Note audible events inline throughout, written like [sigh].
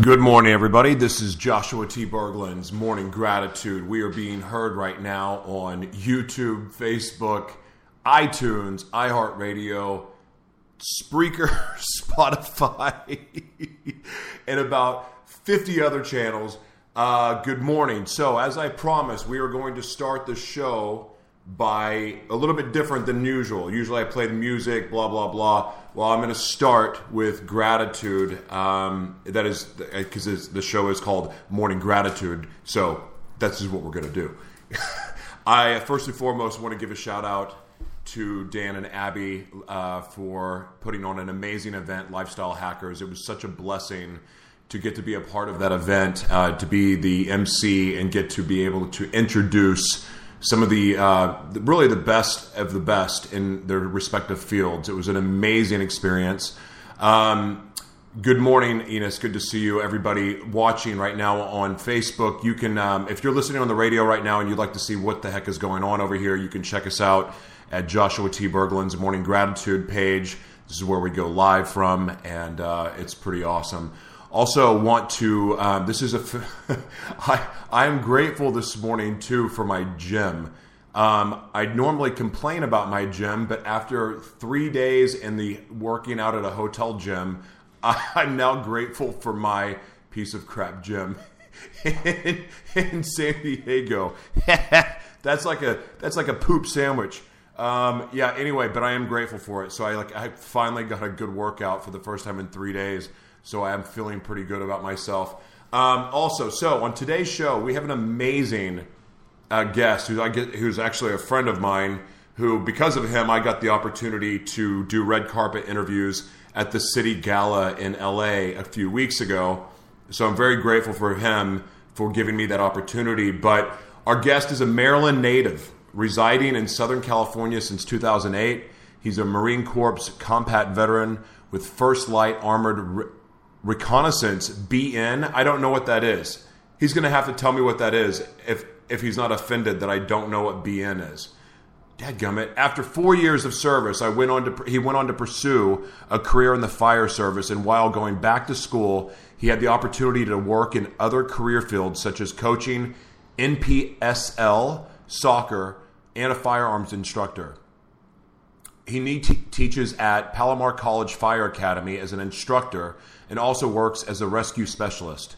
Good morning, everybody. This is Joshua T. Berglan's Morning Gratitude. We are being heard right now on YouTube, Facebook, iTunes, iHeartRadio, Spreaker, [laughs] Spotify, [laughs] and about 50 other channels. Uh, good morning. So, as I promised, we are going to start the show by a little bit different than usual. Usually I play the music, blah, blah, blah. Well, I'm going to start with gratitude. Um, that is because the show is called Morning Gratitude. So that's just what we're going to do. [laughs] I first and foremost want to give a shout out to Dan and Abby uh, for putting on an amazing event, Lifestyle Hackers. It was such a blessing to get to be a part of that event, uh, to be the MC, and get to be able to introduce some of the uh, really the best of the best in their respective fields. It was an amazing experience. Um, good morning, Enos. Good to see you, everybody watching right now on Facebook. You can, um, if you're listening on the radio right now and you'd like to see what the heck is going on over here, you can check us out at Joshua T. Berglan's Morning Gratitude page. This is where we go live from, and uh, it's pretty awesome. Also, want to. Um, this is a. [laughs] I I am grateful this morning too for my gym. Um, I normally complain about my gym, but after three days in the working out at a hotel gym, [laughs] I'm now grateful for my piece of crap gym [laughs] in, in San Diego. that's like a that's like a poop sandwich. Um, yeah. Anyway, but I am grateful for it. So I like I finally got a good workout for the first time in three days so I am feeling pretty good about myself. Um, also, so on today's show, we have an amazing uh, guest who's, get, who's actually a friend of mine. Who, because of him, I got the opportunity to do red carpet interviews at the City Gala in LA a few weeks ago. So I'm very grateful for him for giving me that opportunity. But our guest is a Maryland native residing in Southern California since 2008. He's a Marine Corps combat veteran with First Light Armored reconnaissance BN. I don't know what that is. He's going to have to tell me what that is if if he's not offended that I don't know what BN is. Dadgummit. After four years of service, I went on to he went on to pursue a career in the fire service, and while going back to school, he had the opportunity to work in other career fields such as coaching, NPSL, soccer, and a firearms instructor. He teaches at Palomar College Fire Academy as an instructor and also works as a rescue specialist.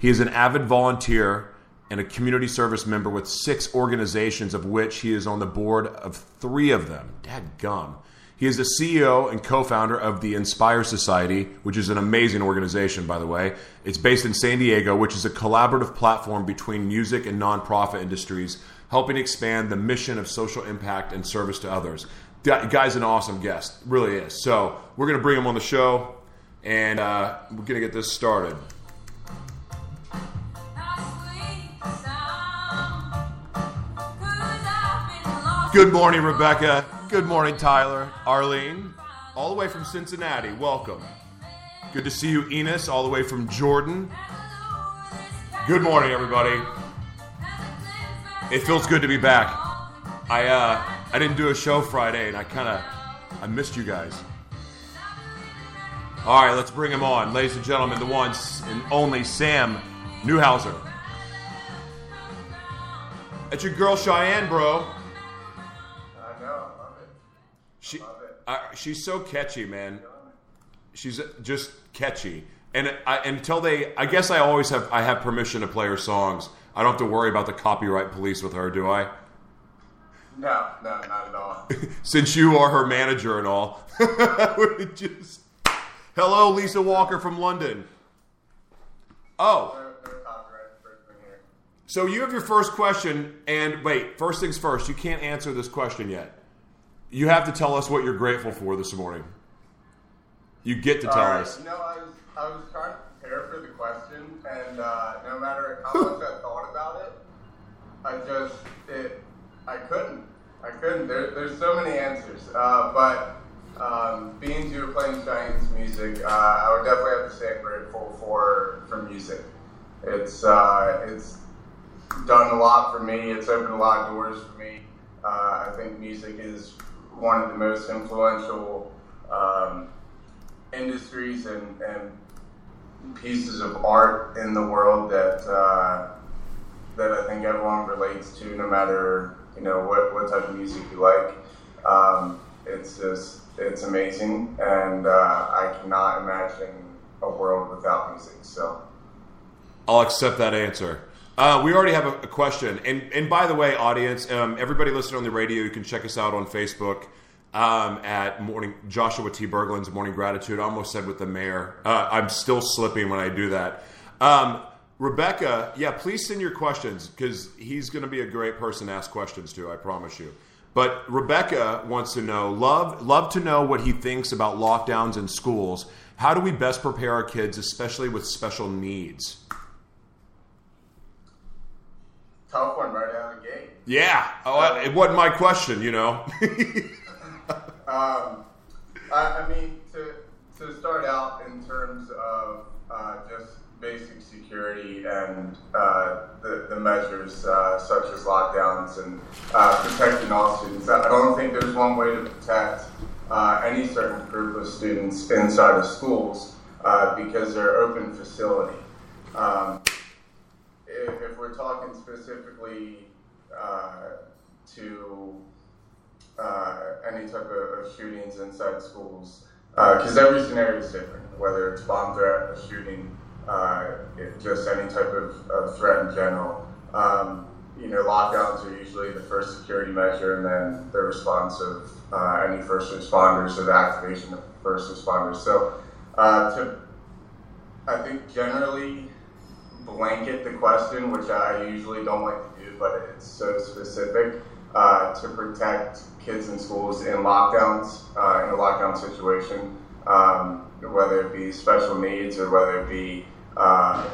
He is an avid volunteer and a community service member with six organizations, of which he is on the board of three of them. Dad gum. He is the CEO and co founder of the Inspire Society, which is an amazing organization, by the way. It's based in San Diego, which is a collaborative platform between music and nonprofit industries, helping expand the mission of social impact and service to others. Guy's an awesome guest, really is. So, we're going to bring him on the show and uh, we're gonna get this started. Good morning, Rebecca. Good morning, Tyler. Arlene, all the way from Cincinnati. Welcome. Good to see you, Enos, all the way from Jordan. Good morning, everybody. It feels good to be back. I uh, I didn't do a show Friday, and I kind of I missed you guys. All right, let's bring him on. Ladies and gentlemen, the one and only Sam Neuhauser. That's your girl Cheyenne, bro. I know, love it. She, love it. Uh, she's so catchy, man. She's just catchy. And I, until they, I guess I always have, I have permission to play her songs. I don't have to worry about the copyright police with her, do I? No, no, not at all. [laughs] Since you are her manager and all, [laughs] just Hello, Lisa Walker from London. Oh. So you have your first question, and wait, first things first, you can't answer this question yet. You have to tell us what you're grateful for this morning. You get to tell right. us. You know, I was, I was trying to prepare for the question, and uh, no matter how much I thought about it, I just, it, I couldn't. I couldn't. There, there's so many answers. Uh, but um, being you were playing Chinese music, uh, I would definitely have to say I'm grateful for for music. It's uh, it's done a lot for me. It's opened a lot of doors for me. Uh, I think music is one of the most influential um, industries and, and pieces of art in the world that uh, that I think everyone relates to, no matter you know what, what type of music you like. Um, it's just it's amazing, and uh, I cannot imagine a world without music. So I'll accept that answer. Uh, we already have a, a, question, and and by the way, audience, um, everybody listening on the radio, you can check us out on Facebook um, at morning Joshua T. Berglan's Morning Gratitude. I almost said with the mayor. Uh, I'm still slipping when I do that. Um, Rebecca, yeah, please send your questions because he's going to be a great person to ask questions to. I promise you. But Rebecca wants to know love love to know what he thinks about lockdowns in schools. How do we best prepare our kids, especially with special needs? Tough one right out of the gate. Yeah. Oh, it wasn't my question, you know. [laughs] um, I, I, mean, to, to start out in terms of uh, just basic security and uh, the, the measures uh, such as lockdowns and uh, protecting all students, I don't think there's one way to protect uh, any certain group of students inside of schools uh, because they're open facility. Um, if, if, we're talking specifically to uh, any type of, of, shootings inside schools, because every scenario is different, whether it's bomb threat, a shooting, uh, just any type of, of, threat in general. Um, you know, lockdowns are usually the first security measure, and then the response of uh, any first responders or the activation of first responders. So, uh, to I think generally blanket the question, which I usually don't like to do, but it's so specific uh, to protect kids in schools in lockdowns, uh, in a lockdown situation, um, whether it be special needs or whether it be uh,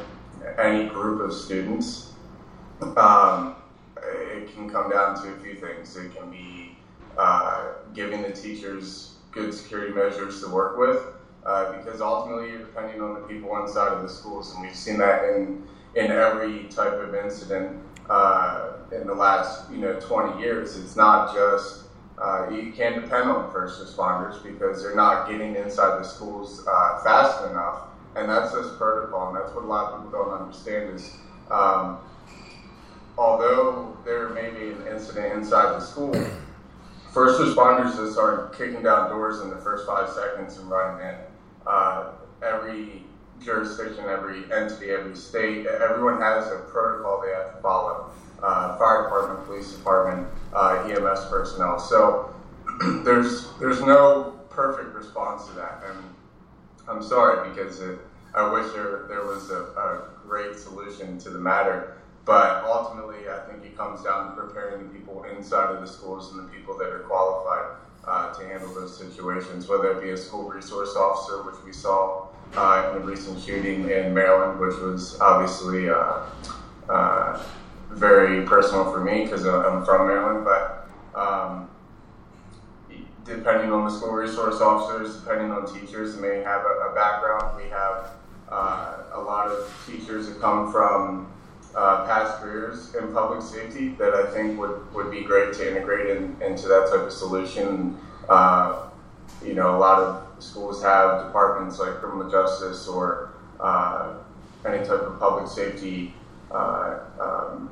any group of students. Um, it can come down to a few things. It can be uh, giving the teachers good security measures to work with, uh, because ultimately you're depending on the people inside of the schools, and we've seen that in in every type of incident uh, in the last you know 20 years. It's not just uh, you can't depend on first responders because they're not getting inside the schools uh, fast enough, and that's just protocol, and that's what a lot of people don't understand is. Um, although there may be an incident inside the school, first responders just aren't kicking down doors in the first five seconds and running in. Uh, every jurisdiction, every entity, every state, everyone has a protocol they have to follow. Uh, fire department, police department, uh, EMS personnel. So [clears throat] there's there's no perfect response to that, and I'm sorry because it, I wish there there was a, a great solution to the matter. But ultimately, I think it comes down to preparing the people inside of the schools and the people that are qualified uh, to handle those situations, whether it be a school resource officer, which we saw uh, in the recent shooting in Maryland, which was obviously uh, uh very personal for me because I'm from Maryland. But um, depending on the school resource officers, depending on teachers, may have a, a background. We have uh, a lot of teachers that come from uh, past careers in public safety that I think would, would be great to integrate in, into that type of solution. Uh, you know, a lot of schools have departments like criminal justice or uh, any type of public safety uh, um,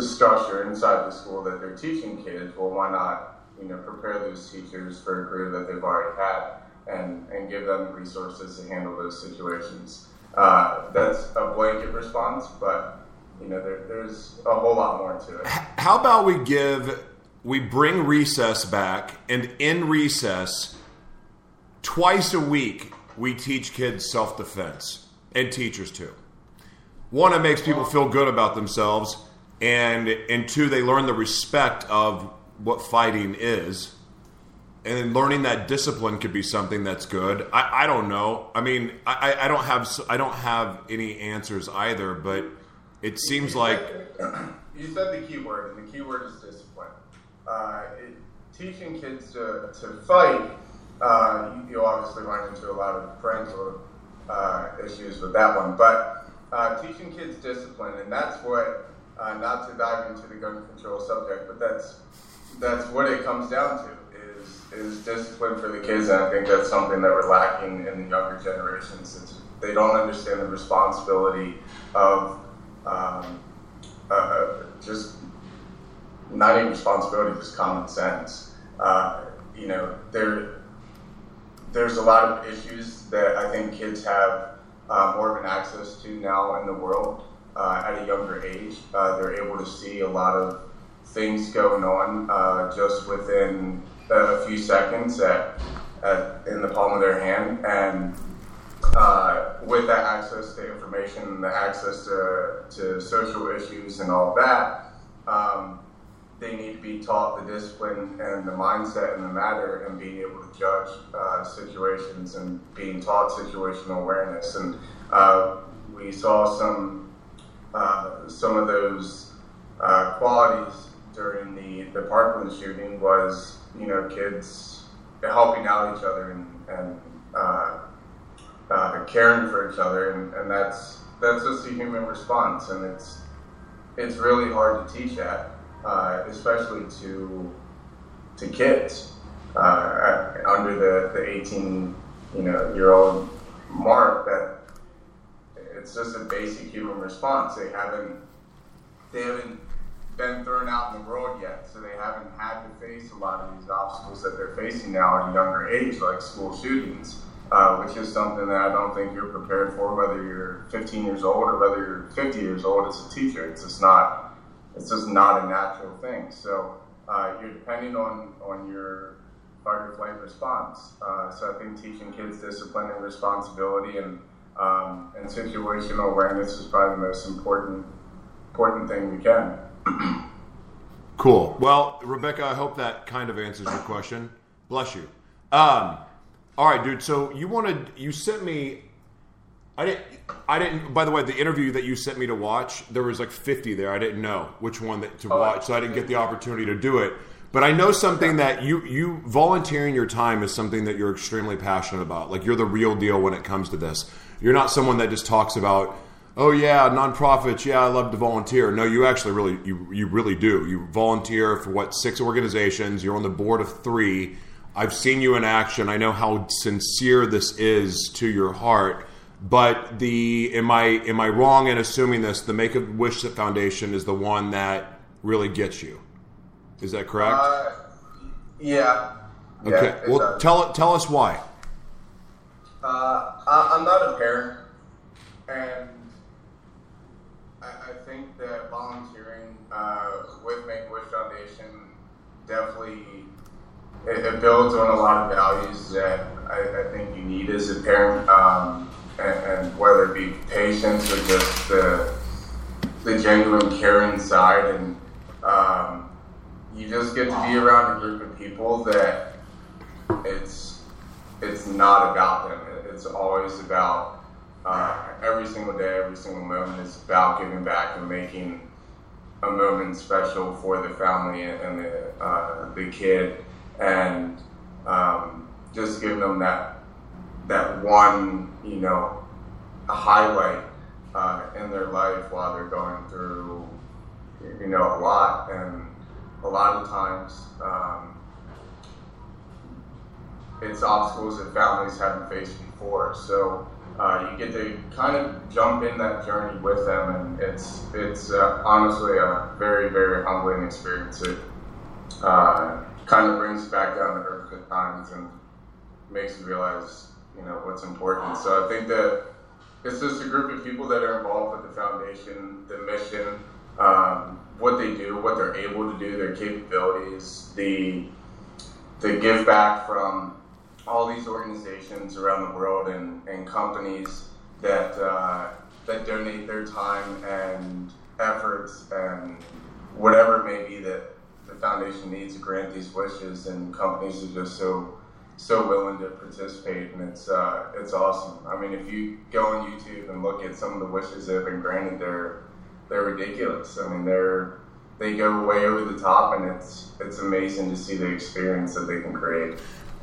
structure inside the school that they're teaching kids. Well, why not, you know, prepare those teachers for a career that they've already had and, and give them the resources to handle those situations. Uh, that's a blanket response, but you know, there, there's a whole lot more to it. How about we give, we bring recess back, and in recess, twice a week, we teach kids self defense, and teachers too. One, it makes people feel good about themselves, and and two, they learn the respect of what fighting is. And learning that discipline could be something that's good. I, I don't know. I mean, I, I don't have I don't have any answers either, but it seems you like said, [clears throat] you said the key word, and the key word is discipline. Uh, it, teaching kids to, to fight, uh, you, you, obviously run into a lot of parental uh, issues with that one, but uh, teaching kids discipline, and that's what, uh, not to dive into the gun control subject, but that's that's what it comes down to is is discipline for the kids, and I think that's something that we're lacking in the younger generations. It's they don't understand the responsibility of um, uh, uh just not even responsibility, just common sense. Uh, you know, there there's a lot of issues that I think kids have uh, more of an access to now in the world uh, at a younger age. Uh, they're able to see a lot of things going on uh, just within a few seconds at, at, in the palm of their hand. And uh, with that access to information, the access to, to social issues and all that, um, they need to be taught the discipline and the mindset and the matter and being able to judge uh, situations and being taught situational awareness. And uh, we saw some uh, some of those uh, qualities during the, the Parkland shooting was, you know, kids helping out each other and, and uh, uh, caring for each other. And, and that's, that's just a human response. And it's, it's really hard to teach that uh, especially to to kids uh, under the, the 18 you know year old mark that it's just a basic human response. They haven't they haven't been thrown out in the world yet, so they haven't had to face a lot of these obstacles that they're facing now at a younger age, like school shootings. Uh, which is something that I don't think you're prepared for, whether you're 15 years old or whether you're 50 years old as a teacher. It's just not it's just not a natural thing. So uh, you're depending on, on your fight or flight response. Uh, so I think teaching kids discipline and responsibility and um, and situational awareness is probably the most important important thing we can. [clears throat] cool. Well, Rebecca, I hope that kind of answers your question. Bless you. Um, all right, dude. So you wanted you sent me I didn't. I didn't. By the way, the interview that you sent me to watch, there was like fifty there. I didn't know which one that, to oh, watch, so I didn't get the opportunity to do it. But I know something that you you volunteering your time is something that you're extremely passionate about. Like you're the real deal when it comes to this. You're not someone that just talks about, oh yeah, nonprofits. Yeah, I love to volunteer. No, you actually really you you really do. You volunteer for what six organizations. You're on the board of three. I've seen you in action. I know how sincere this is to your heart but the am I am I wrong in assuming this? The Make a Wish Foundation is the one that really gets you. Is that correct? Uh, yeah. Okay. Yeah, well, tell tell us why. Uh, I, am not a parent, and think that volunteering uh, with Make Wish Foundation definitely it, it, builds on a lot of values that I, I think you need as a parent. Um, and, and whether it be patience or just the the genuine caring side, and um, you just get to be around a group of people that it's it's not about them. It's always about uh, every single day, every single moment is about giving back and making a moment special for the family and the uh, the kid, and um, just giving them that that one, you know, highlight uh, in their life while they're going through, you know, a lot. And a lot of times, um, it's obstacles that families haven't faced before. So uh, you get to kind of jump in that journey with them, and it's it's uh, honestly a very very humbling experience. It uh, kind of brings back down to earth at times and makes you realize you know what's important. So I think that it's just a group of people that are involved with the foundation, the mission, um, what they do, what they're able to do, their capabilities, the the give back from all these organizations around the world and, and companies that uh, that donate their time and efforts and whatever it may be that the foundation needs to grant these wishes and companies are just so so willing to participate, and it's uh, it's awesome. I mean, if you go on YouTube and look at some of the wishes that have been granted, they're they're ridiculous. I mean, they're they go way over the top, and it's it's amazing to see the experience that they can create.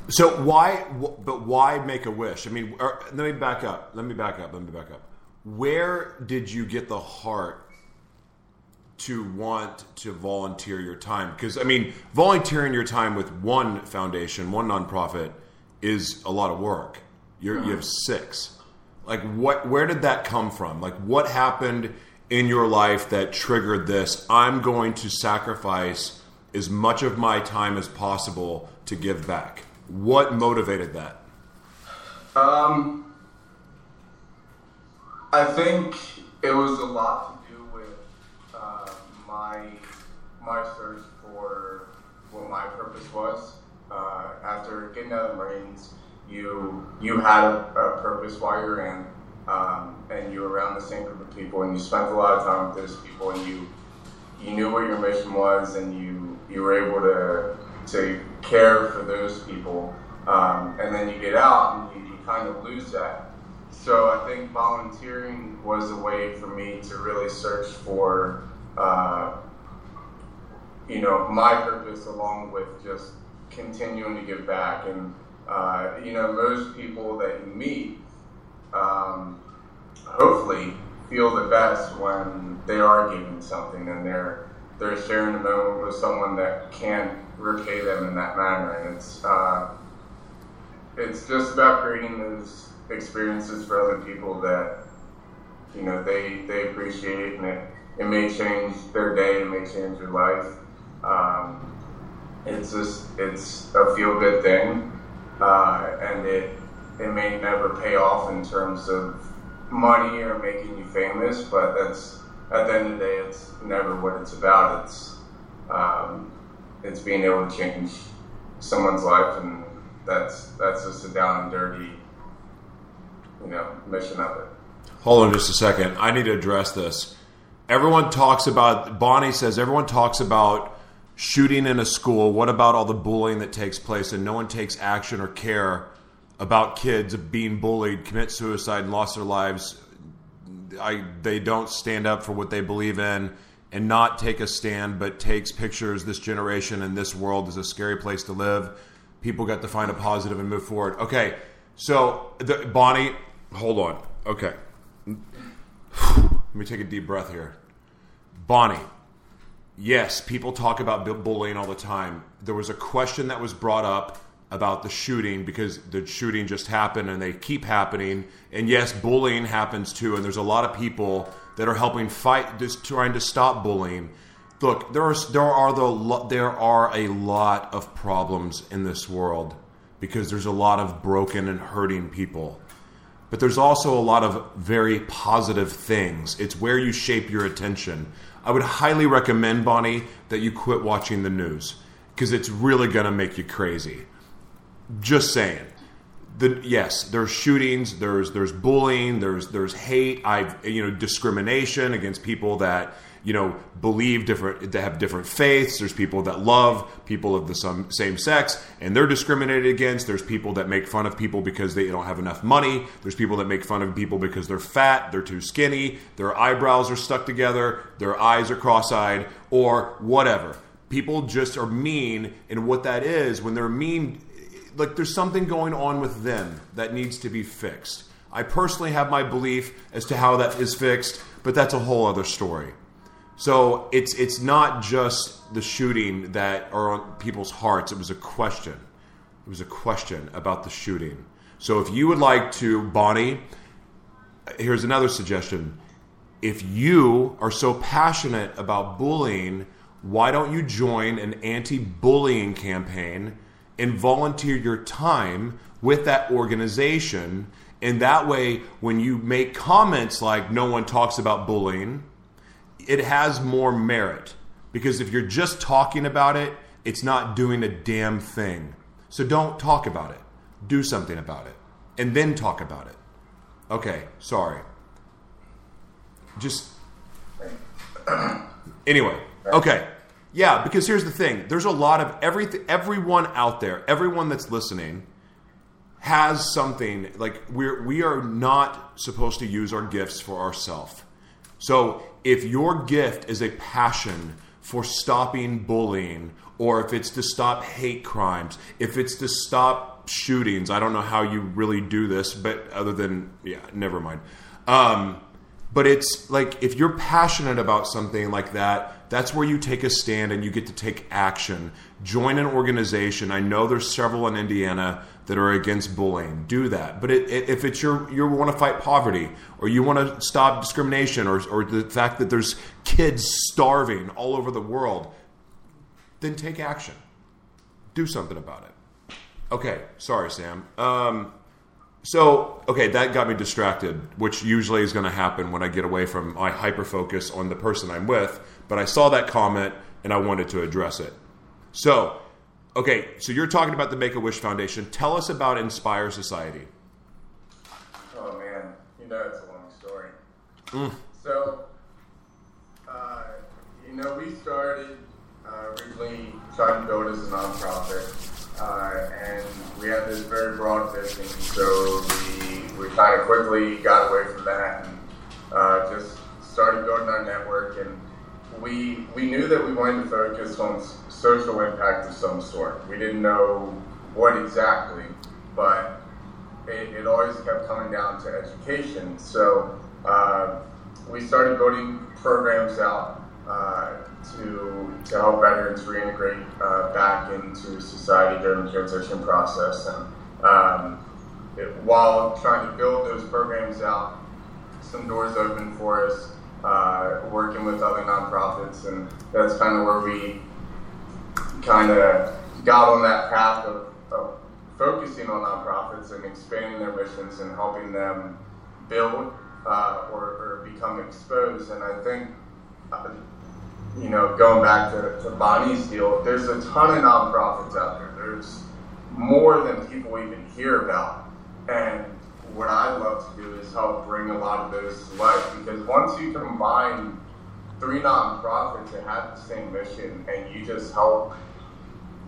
So why, but why make a wish? I mean, er, let me back up. Let me back up. Let me back up. Where did you get the heart to want to volunteer your time because i mean volunteering your time with one foundation one nonprofit is a lot of work You're, you have six Like what where did that come from? Like what happened in your life that triggered this? I'm going to sacrifice as much of my time as possible to give back. What motivated that? Um, I think it was a lot to do with uh, my my search for what my purpose was. Uh, after getting out of the Marines, you you had a, a purpose while you're in, um, and you were around the same group of people, and you spent a lot of time with those people, and you you knew what your mission was, and you you were able to to care for those people, um, and then you get out and you, you kind of lose that. So I think volunteering was a way for me to really search for, uh, you know, my purpose along with just continuing to give back. And, uh, you know, most people that you meet, um, hopefully feel the best when they are giving something and they're they're sharing a moment with someone that can repay them in that manner. And it's uh, it's just about creating those experiences for other people that you know they they appreciate and it, it may change their day, it may change their life. Um, it's just it's a feel good thing, uh, and it it may never pay off in terms of money or making you famous, but that's at the end of the day, it's never what it's about. It's um, it's being able to change someone's life, and that's that's just a down and dirty, you know, mission of it. Hold on just a second. I need to address this. Everyone talks about Bonnie says everyone talks about shooting in a school. What about all the bullying that takes place and no one takes action or care about kids being bullied, commit suicide, and lost their lives? I, they don't stand up for what they believe in and not take a stand, but takes pictures. This generation and this world is a scary place to live. People got to find a positive and move forward. Okay, so the, Bonnie, hold on. Okay, let me take a deep breath here. Bonnie, yes, people talk about bullying all the time. There was a question that was brought up about the shooting because the shooting just happened and they keep happening. And yes, bullying happens too. And there's a lot of people that are helping fight, just trying to stop bullying. Look, there are there are the there are a lot of problems in this world because there's a lot of broken and hurting people. But there's also a lot of very positive things. It's where you shape your attention. I would highly recommend, Bonnie, that you quit watching the news because it's really going to make you crazy. Just saying. The, yes, there's shootings, there's there's bullying, there's there's hate, I've you know discrimination against people that you know believe different that have different faiths. There's people that love people of the some, same sex and they're discriminated against. There's people that make fun of people because they don't have enough money. There's people that make fun of people because they're fat they're too skinny their eyebrows are stuck together their eyes are cross-eyed or whatever. People just are mean and what that is when they're mean like there's something going on with them that needs to be fixed i personally have my belief as to how that is fixed but that's a whole other story so it's it's not just the shooting that are on people's hearts. It was a question. It was a question about the shooting. So if you would like to, Bonnie, here's another suggestion. If you are so passionate about bullying, why don't you join an anti-bullying campaign and volunteer your time with that organization? And that way, when you make comments like "no one talks about bullying," it has more merit because if you're just talking about it, it's not doing a damn thing. So don't talk about it. Do something about it and then talk about it. Okay, sorry. Just anyway. Okay. Yeah, because here's the thing. There's a lot of everything everyone out there, everyone that's listening has something like we're we are not supposed to use our gifts for ourselves. So if your gift is a passion for stopping bullying, or if it's to stop hate crimes, if it's to stop shootings, I don't know how you really do this, but other than, yeah, never mind. Um, but it's like if you're passionate about something like that, that's where you take a stand and you get to take action. Join an organization. I know there's several in Indiana that are against bullying. Do that. But it, it, if it's your you want to fight poverty or you want to stop discrimination or, or the fact that there's kids starving all over the world, then take action. Do something about it. Okay, sorry, Sam. Um, so, okay, that got me distracted, which usually is going to happen when I get away from my hyper focus on the person I'm with. But I saw that comment and I wanted to address it. So, okay, so you're talking about the Make a Wish Foundation. Tell us about Inspire Society. Oh man, you know it's a long story. Mm. So, uh, you know, we started uh, originally trying to build as a nonprofit, uh, and we had this very broad vision. So we we kind of quickly got away from that and uh, just started building our network and we we knew that we wanted to focus on social impact of some sort. We didn't know what exactly, but it, it always kept coming down to education. So uh, we started building programs out uh, to to help veterans reintegrate uh, back into society during the transition process. And um, it, while trying to build those programs out, some doors opened for us uh, working with other nonprofits, and that's kind of where we kind of got on that path of, of, focusing on nonprofits and expanding their missions and helping them build uh, or, or, become exposed. And I think, uh, you know, going back to, to Bonnie's deal, there's a ton of nonprofits out there. There's more than people even hear about. And what I'd love to do is help bring a lot of those to life because once you combine three nonprofits that have the same mission and you just help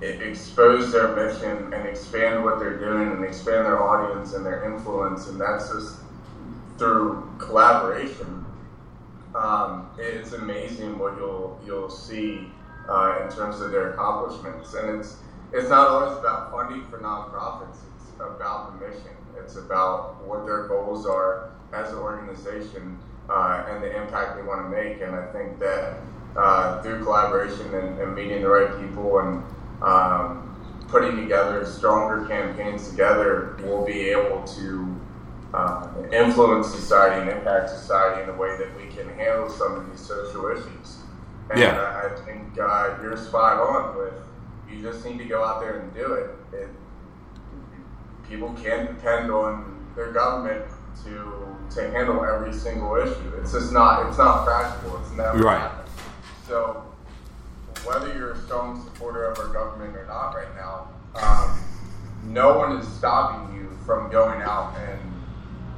expose their mission and expand what they're doing and expand their audience and their influence and that's just through collaboration um, it's amazing what you'll you'll see uh, in terms of their accomplishments. And it's it's not always about funding for nonprofits. it's about the mission it's about what their goals are as an organization uh, and the impact they want to make. And I think that uh, through collaboration and, and, meeting the right people and um, putting together stronger campaigns together, we'll be able to uh, influence society and impact society in a way that we can handle some of these social issues. And yeah. I, I think uh, you're spot on with you just need to go out there and do it. it people can't depend on their government to to handle every single issue. It's just not it's not practical. It's never right. Happened. So whether you're a strong supporter of our government or not right now, um, no one is stopping you from going out and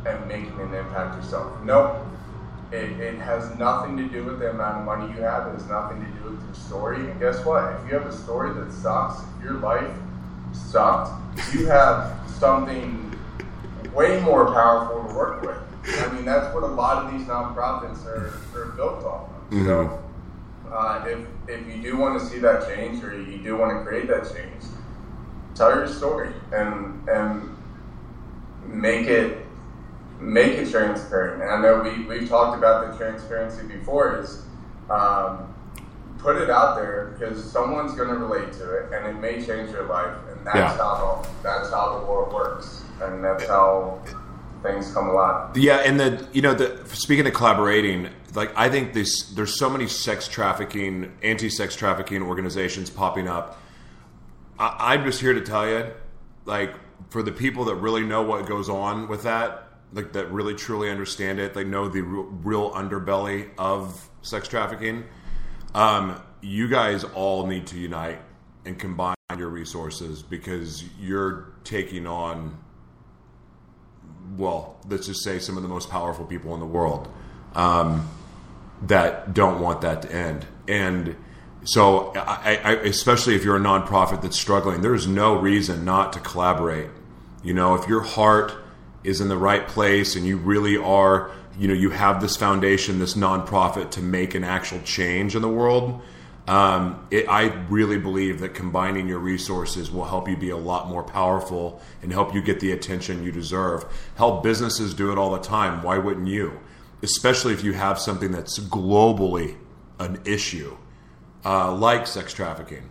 and making an impact yourself. Nope. It, it has nothing to do with the amount of money you have. It has nothing to do with your story. And guess what? If you have a story that sucks, if your life sucked, you have something way more powerful to work with. I mean, that's what a lot of these nonprofits are, are built off of. Mm-hmm. So, uh, if, if you do want to see that change or you do want to create that change, tell your story and and make it make it transparent. And I know we we've talked about the transparency before. Is um, put it out there because someone's going to relate to it, and it may change your life. That's yeah. how that's how the world works, and that's how things come alive. Yeah, and the you know the speaking of collaborating, like I think this there's so many sex trafficking, anti-sex trafficking organizations popping up. I, I'm just here to tell you, like for the people that really know what goes on with that, like that really truly understand it, they know the real, real underbelly of sex trafficking. Um, you guys all need to unite and combine your resources because you're taking on well, let's just say some of the most powerful people in the world um, that don't want that to end. And so, I, I, especially if you're a nonprofit that's struggling, there's no reason not to collaborate. You know, if your heart is in the right place and you really are, you know, you have this foundation, this nonprofit to make an actual change in the world um, it, I really believe that combining your resources will help you be a lot more powerful and help you get the attention you deserve. Help businesses do it all the time. Why wouldn't you? Especially if you have something that's globally an issue, uh, like sex trafficking.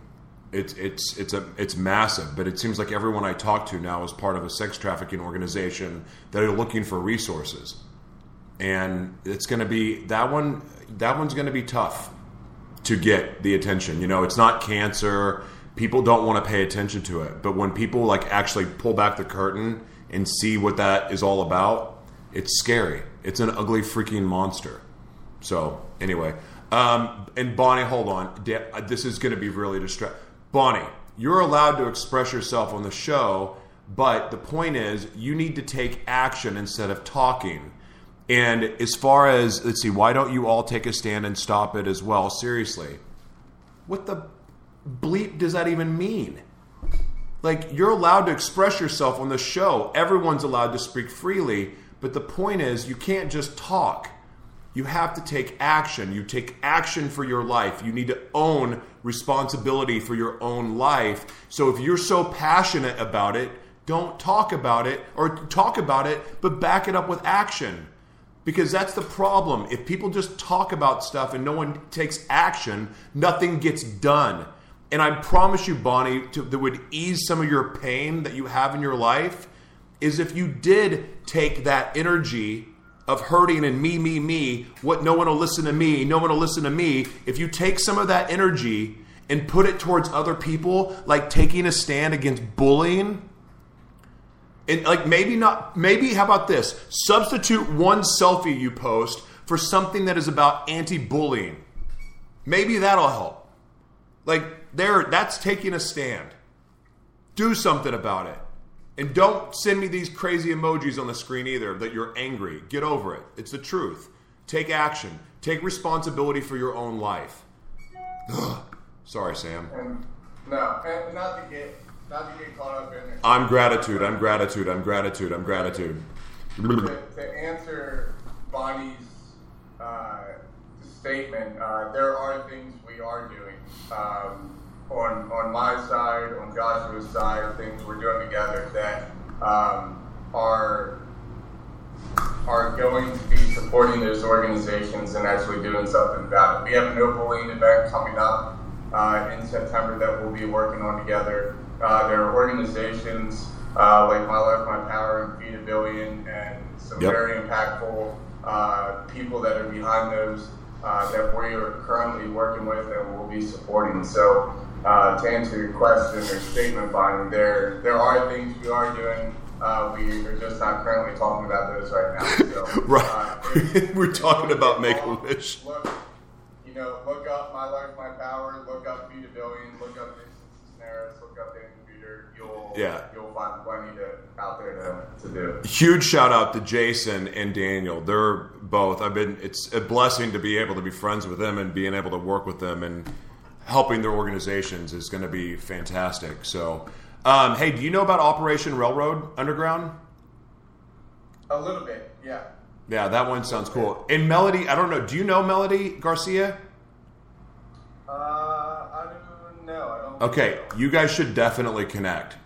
It's it's it's a it's massive, but it seems like everyone I talk to now is part of a sex trafficking organization that are looking for resources, and it's going to be that one. That one's going to be tough to get the attention. You know, it's not cancer. People don't want to pay attention to it, but when people like actually pull back the curtain and see what that is all about, it's scary. It's an ugly freaking monster. So anyway, um, and Bonnie, hold on. This is going to be really distracting. Bonnie, you're allowed to express yourself on the show, but the point is you need to take action instead of talking. And as far as, let's see, why don't you all take a stand and stop it as well? Seriously. What the bleep does that even mean? Like, you're allowed to express yourself on the show. Everyone's allowed to speak freely. But the point is, you can't just talk. You have to take action. You take action for your life. You need to own responsibility for your own life. So if you're so passionate about it, don't talk about it or talk about it, but back it up with action. Because that's the problem. If people just talk about stuff and no one takes action, nothing gets done. And I promise you, Bonnie, to, that would ease some of your pain that you have in your life is if you did take that energy of hurting and me, me, me, what no one will listen to me, no one will listen to me, if you take some of that energy and put it towards other people, like taking a stand against bullying, and like maybe not, maybe how about this? Substitute one selfie you post for something that is about anti bullying. Maybe that'll help. Like, there, that's taking a stand. Do something about it. And don't send me these crazy emojis on the screen either that you're angry. Get over it. It's the truth. Take action. Take responsibility for your own life. Ugh. [sighs] Sorry, Sam. And, no, and not get not to get caught up in it. I'm gratitude. I'm gratitude. I'm gratitude. I'm gratitude. to, to answer Bonnie's uh, statement, uh, there are things we are doing. Um, on on my side, on Joshua's side, things we're doing together that um, are are going to be supporting those organizations and actually doing something about it. We have a no bullying event coming up uh, in September that we'll be working on together. Uh, there are organizations uh, like My Life, My Power, and Feed a Billion, and some yep. very impactful uh, people that are behind those uh, that we are currently working with and will be supporting. So uh, to answer your question or statement, Bonnie, there there are things we are doing. Uh, we are just not currently talking about those right now. [laughs] So, right, uh, [laughs] we're talking about Make a Wish. Look, you know, look up My Life, My Power. Look up Feed a Billion. Look up Vincent Cisneros. Look up. You'll yeah. you'll find plenty to, out there to, to do. Huge shout out to Jason and Daniel. They're both. I've been. It's a blessing to be able to be friends with them and being able to work with them and helping their organizations is going to be fantastic. So, um, hey, do you know about Operation Railroad Underground? A little bit, yeah. Yeah, that one sounds cool. And Melody, I don't know. Do you know Melody Garcia? Uh, I don't know. I don't. Okay, you guys should definitely connect,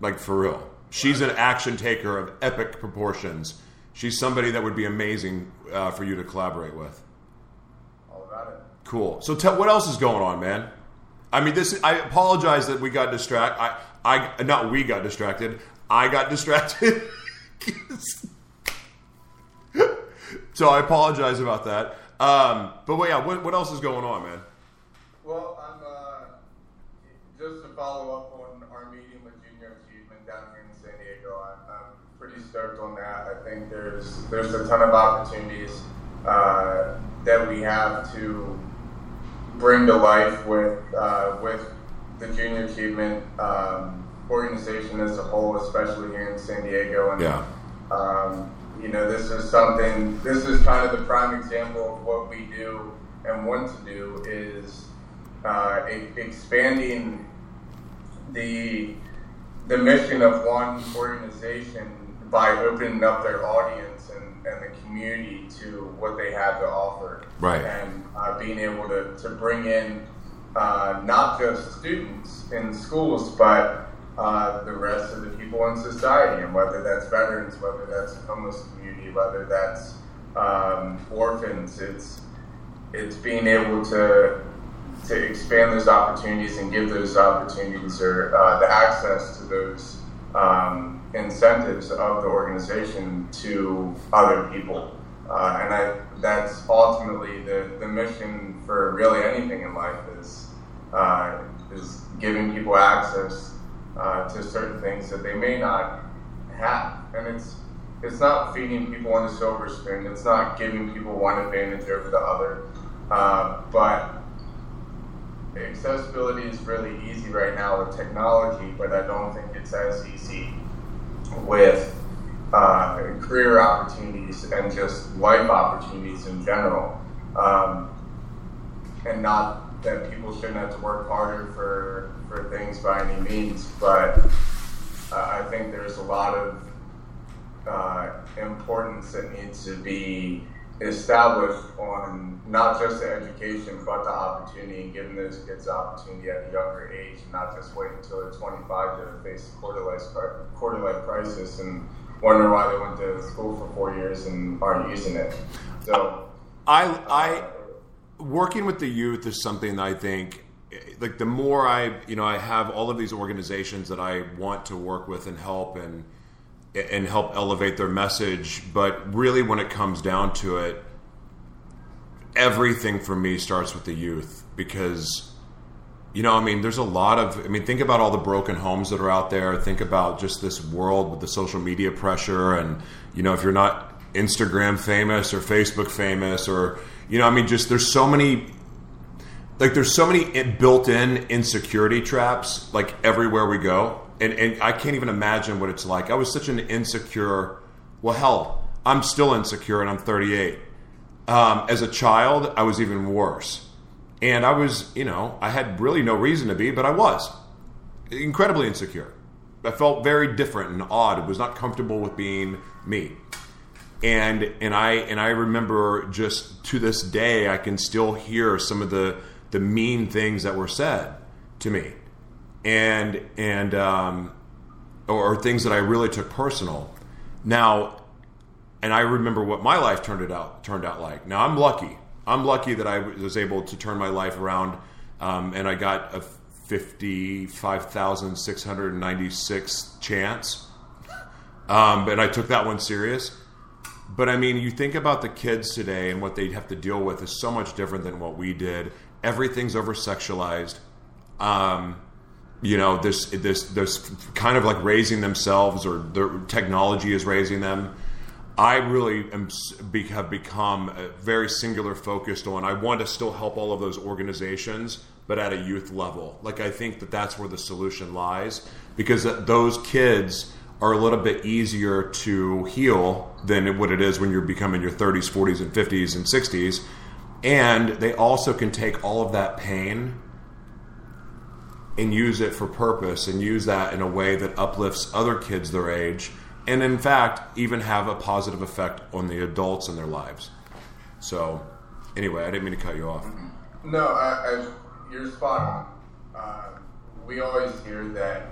like for real. She's an action taker of epic proportions. She's somebody that would be amazing uh, for you to collaborate with. All right. Cool. So tell what else is going on, man? I mean, this. I apologize that we got distracted. I, I, not we got distracted. I got [laughs] distracted. so I apologize about that. Um, but well, yeah, what, what else is going on, man? Well, I'm uh, just to follow up on our meeting with Junior Achievement down here in San Diego. I'm, I'm pretty stoked on that. I think there's there's a ton of opportunities uh, that we have to bring to life with uh, with the junior achievement um, organization as a whole, especially here in San Diego. And yeah. um, you know, this is something. This is kind of the prime example of what we do and want to do is uh, expanding the the mission of one organization by opening up their audience and, and the community to what they have to offer. Right. And uh, being able to, to bring in uh, not just students in schools, but uh, the rest of the people in society, and whether that's veterans, whether that's the homeless community, whether that's um, orphans, it's it's being able to to expand those opportunities and give those opportunities or uh, the access to those um, incentives of the organization to other people. Uh, and I, that's ultimately the, the mission for really anything in life is, uh, is giving people access uh, to certain things that they may not have. And it's, it's not feeding people on a silver spoon. It's not giving people one advantage over the other. Uh, but accessibility is really easy right now with technology, but I don't think it's as easy with uh, career opportunities and just life opportunities in general. Um, and not that people shouldn't have to work harder for, for things by any means, but uh, I think there's a lot of uh, importance that needs to be established on not just the education but the opportunity and giving those kids the opportunity at a younger age and not just wait until they're 25 to face a quarter life, quarter life crisis and wonder why they went to school for four years and aren't using it. So, I, uh, I, working with the youth is something that I think, like the more I, you know, I have all of these organizations that I want to work with and help and and help elevate their message. But really, when it comes down to it, everything for me starts with the youth because you know, I mean, there's a lot of, I mean, think about all the broken homes that are out there. Think about just this world with the social media pressure. And, you know, if you're not Instagram famous or Facebook famous or, you know, I mean, just there's so many, like, there's so many built in insecurity traps, like, everywhere we go. And, and I can't even imagine what it's like. I was such an insecure, well, hell, I'm still insecure and I'm 38. Um, as a child, I was even worse and I was, you know, I had really no reason to be, but I was incredibly insecure. I felt very different and odd. I was not comfortable with being me. And and I and I remember just to this day I can still hear some of the the mean things that were said to me. And and um, or, or things that I really took personal. Now and I remember what my life turned it out turned out like. Now I'm lucky. I'm lucky that I was able to turn my life around, um, and I got a fifty-five thousand six hundred ninety-six chance, um, and I took that one serious. But I mean, you think about the kids today and what they have to deal with is so much different than what we did. Everything's over sexualized. Um, you know, this this this kind of like raising themselves, or the technology is raising them. I really am, have become very singular focused on. I want to still help all of those organizations, but at a youth level. Like I think that that's where the solution lies because those kids are a little bit easier to heal than what it is when you're becoming your 30s, 40s, and 50s and 60s. And they also can take all of that pain and use it for purpose and use that in a way that uplifts other kids their age and in fact even have a positive effect on the adults in their lives. So, anyway, I didn't mean to cut you off. No, I, I, you're spot on. Uh, we always hear that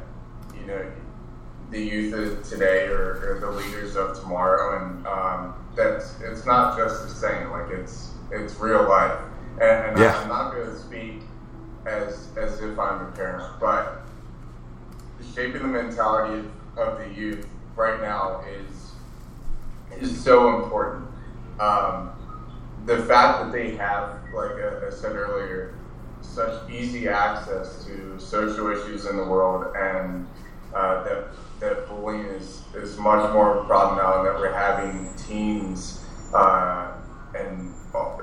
you know the youth of today are, are the leaders of tomorrow, and um, that's it's not just a saying; like it's it's real life. And, and yeah. I'm not going to speak as as if I'm a parent, but shaping the mentality of the youth right now is is so important. Um, the fact that they have, like I, said earlier, such easy access to social issues in the world, and uh, that that bullying is, is much more of a problem now, and that we're having teens uh, and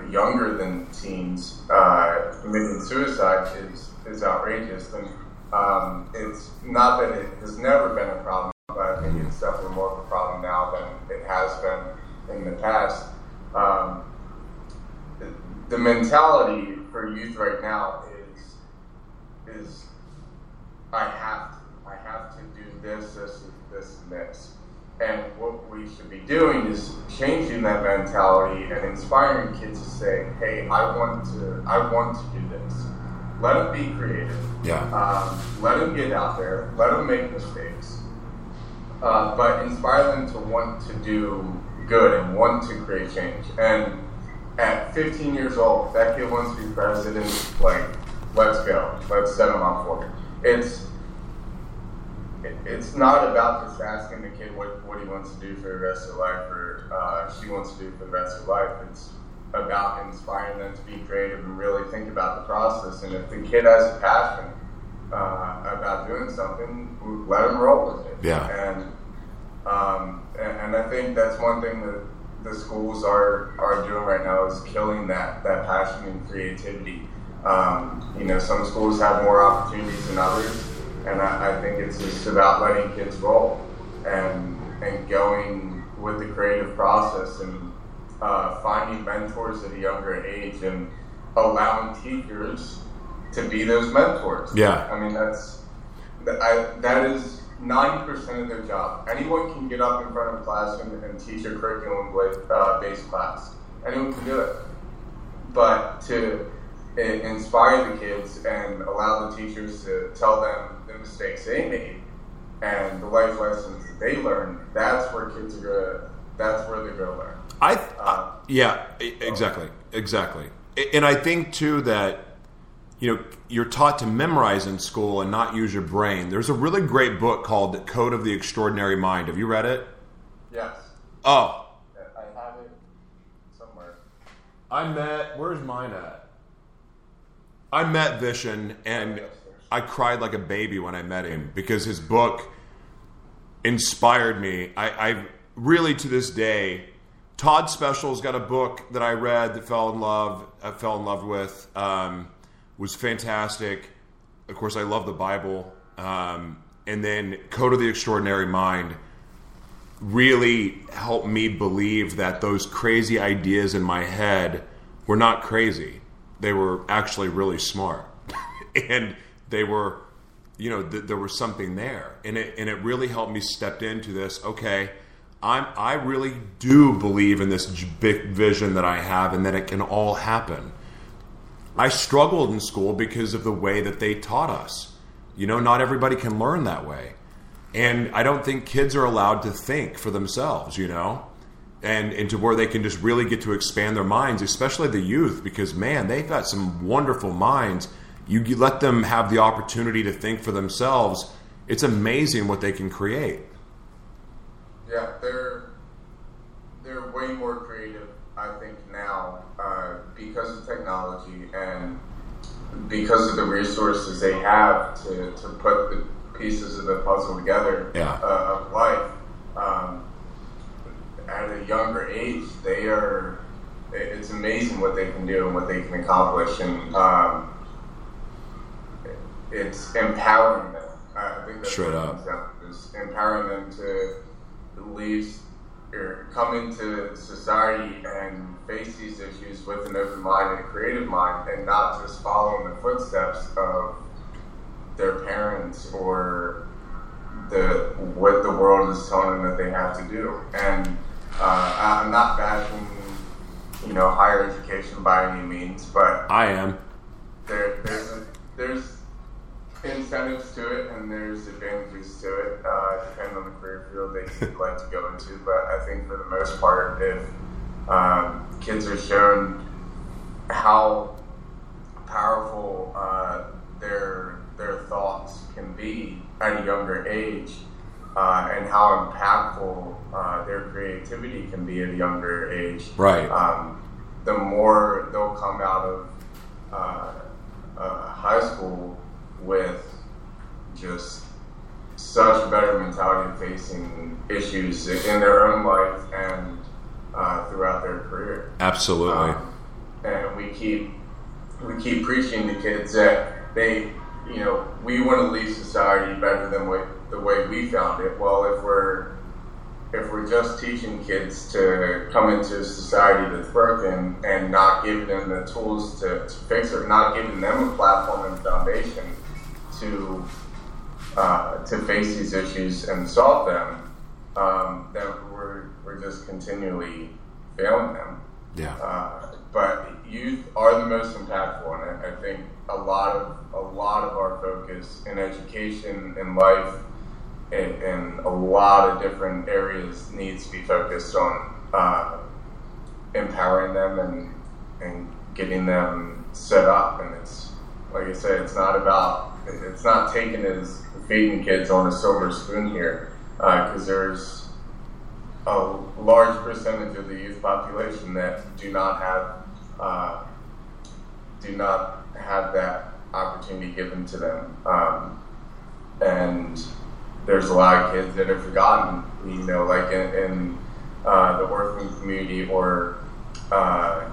younger than teens uh, committing suicide is is outrageous. And um, it's not that it has never been a problem but I think it's definitely more of a problem now than it has been in the past. Um, the, the mentality for youth right now is is I have to, I have to do this, this, this, and this. And what we should be doing is changing that mentality and inspiring kids to say, "Hey, I want to, I want to do this." Let them be creative. Yeah. Um, let them get out there. Let them make mistakes uh, but inspire them to want to do good and want to create change. And at 15 years old, if that kid wants to be president. Like, let's go. Let's set them up for it. It's it's not about just asking the kid what, what he wants to do for the rest of life or uh, she wants to do for the rest of life. It's about inspiring them to be creative and really think about the process. And if the kid has a passion uh, about doing something, let them roll with it. Yeah. And, um, and and I think that's one thing that the schools are are doing right now is killing that that passion and creativity. Um, you know, some schools have more opportunities than others, and I, I think it's just about letting kids roll and and going with the creative process and uh, finding mentors at a younger age and allowing teachers to be those mentors. Yeah. I mean that's that, I, that is ninety percent of their job. Anyone can get up in front of a classroom and teach a curriculum with uh, based class. Anyone can do it, but to inspire the kids and allow the teachers to tell them the mistakes they made and the life lessons that they learned. That's where kids are gonna. That's where they're gonna learn. I, I uh, yeah, e- exactly, exactly. And I think too that you know you're taught to memorize in school and not use your brain. There's a really great book called The Code of the Extraordinary Mind. Have you read it? Yes, Oh, I have it somewhere. I met. Where's mine at? I met Vishen and I cried like a baby when I met him because his book inspired me. I, I really, to this day, Todd Special's got a book that I read that fell in love. I fell in love with. Um, was fantastic. Of course, I love the Bible. Um, and then Code of the Extraordinary Mind really helped me believe that those crazy ideas in my head were not crazy. They were actually really smart. [laughs] and they were, you know, th- there was something there. And it, and it really helped me step into this, okay, I'm, I really do believe in this big vision that I have and that it can all happen. I struggled in school because of the way that they taught us. You know, not everybody can learn that way. And I don't think kids are allowed to think for themselves, you know, and, and to where they can just really get to expand their minds, especially the youth, because man, they've got some wonderful minds. You, you let them have the opportunity to think for themselves, it's amazing what they can create. Yeah, they're they're way more creative, I think, now uh, because of technology and because of the resources they have to, to put the pieces of the puzzle together Yeah. uh, of life. Um, at a younger age, they are. It's amazing what they can do and what they can accomplish, and um, it's empowering them. I think that's Straight up. comes to, is empowering them to leave or come into society and face these issues with an open mind and a creative mind, and not just follow in the footsteps of their parents or the what the world is telling them that they have to do. And uh, I'm not bashing, you know, higher education by any means, but I am. there, there's a, there's incentives to it and there's advantages to it, uh, depending on the career field they would like to go into. But I think for the most part, if um, kids are shown how powerful uh, their their thoughts can be at a younger age, uh, and how impactful uh, their creativity can be at a younger age, Right. um, the more they'll come out of uh, uh, high school with just such better mentality facing issues in their own life and uh, throughout their career. Absolutely. Um, and we keep we keep preaching to kids that they, you know, we want to leave society better than way, the way we found it. Well, if we're if we're just teaching kids to come into a society that's broken and not giving them the tools to, to fix it, not giving them a platform and foundation to uh, to face these issues and solve them, um, then we're, we're just continually failing them. yeah. Uh, but youth are the most impactful, and I, I think a lot of a lot of our focus in education in life in, in a lot of different areas needs to be focused on uh, empowering them and and getting them set up, and it's like I said, it's not about it's not taken as feeding kids on a silver spoon here, because uh, there's a large percentage of the youth population that do not have uh, do not have that opportunity given to them, um, and there's a lot of kids that are forgotten. You know, like in, in uh, the orphan community or uh,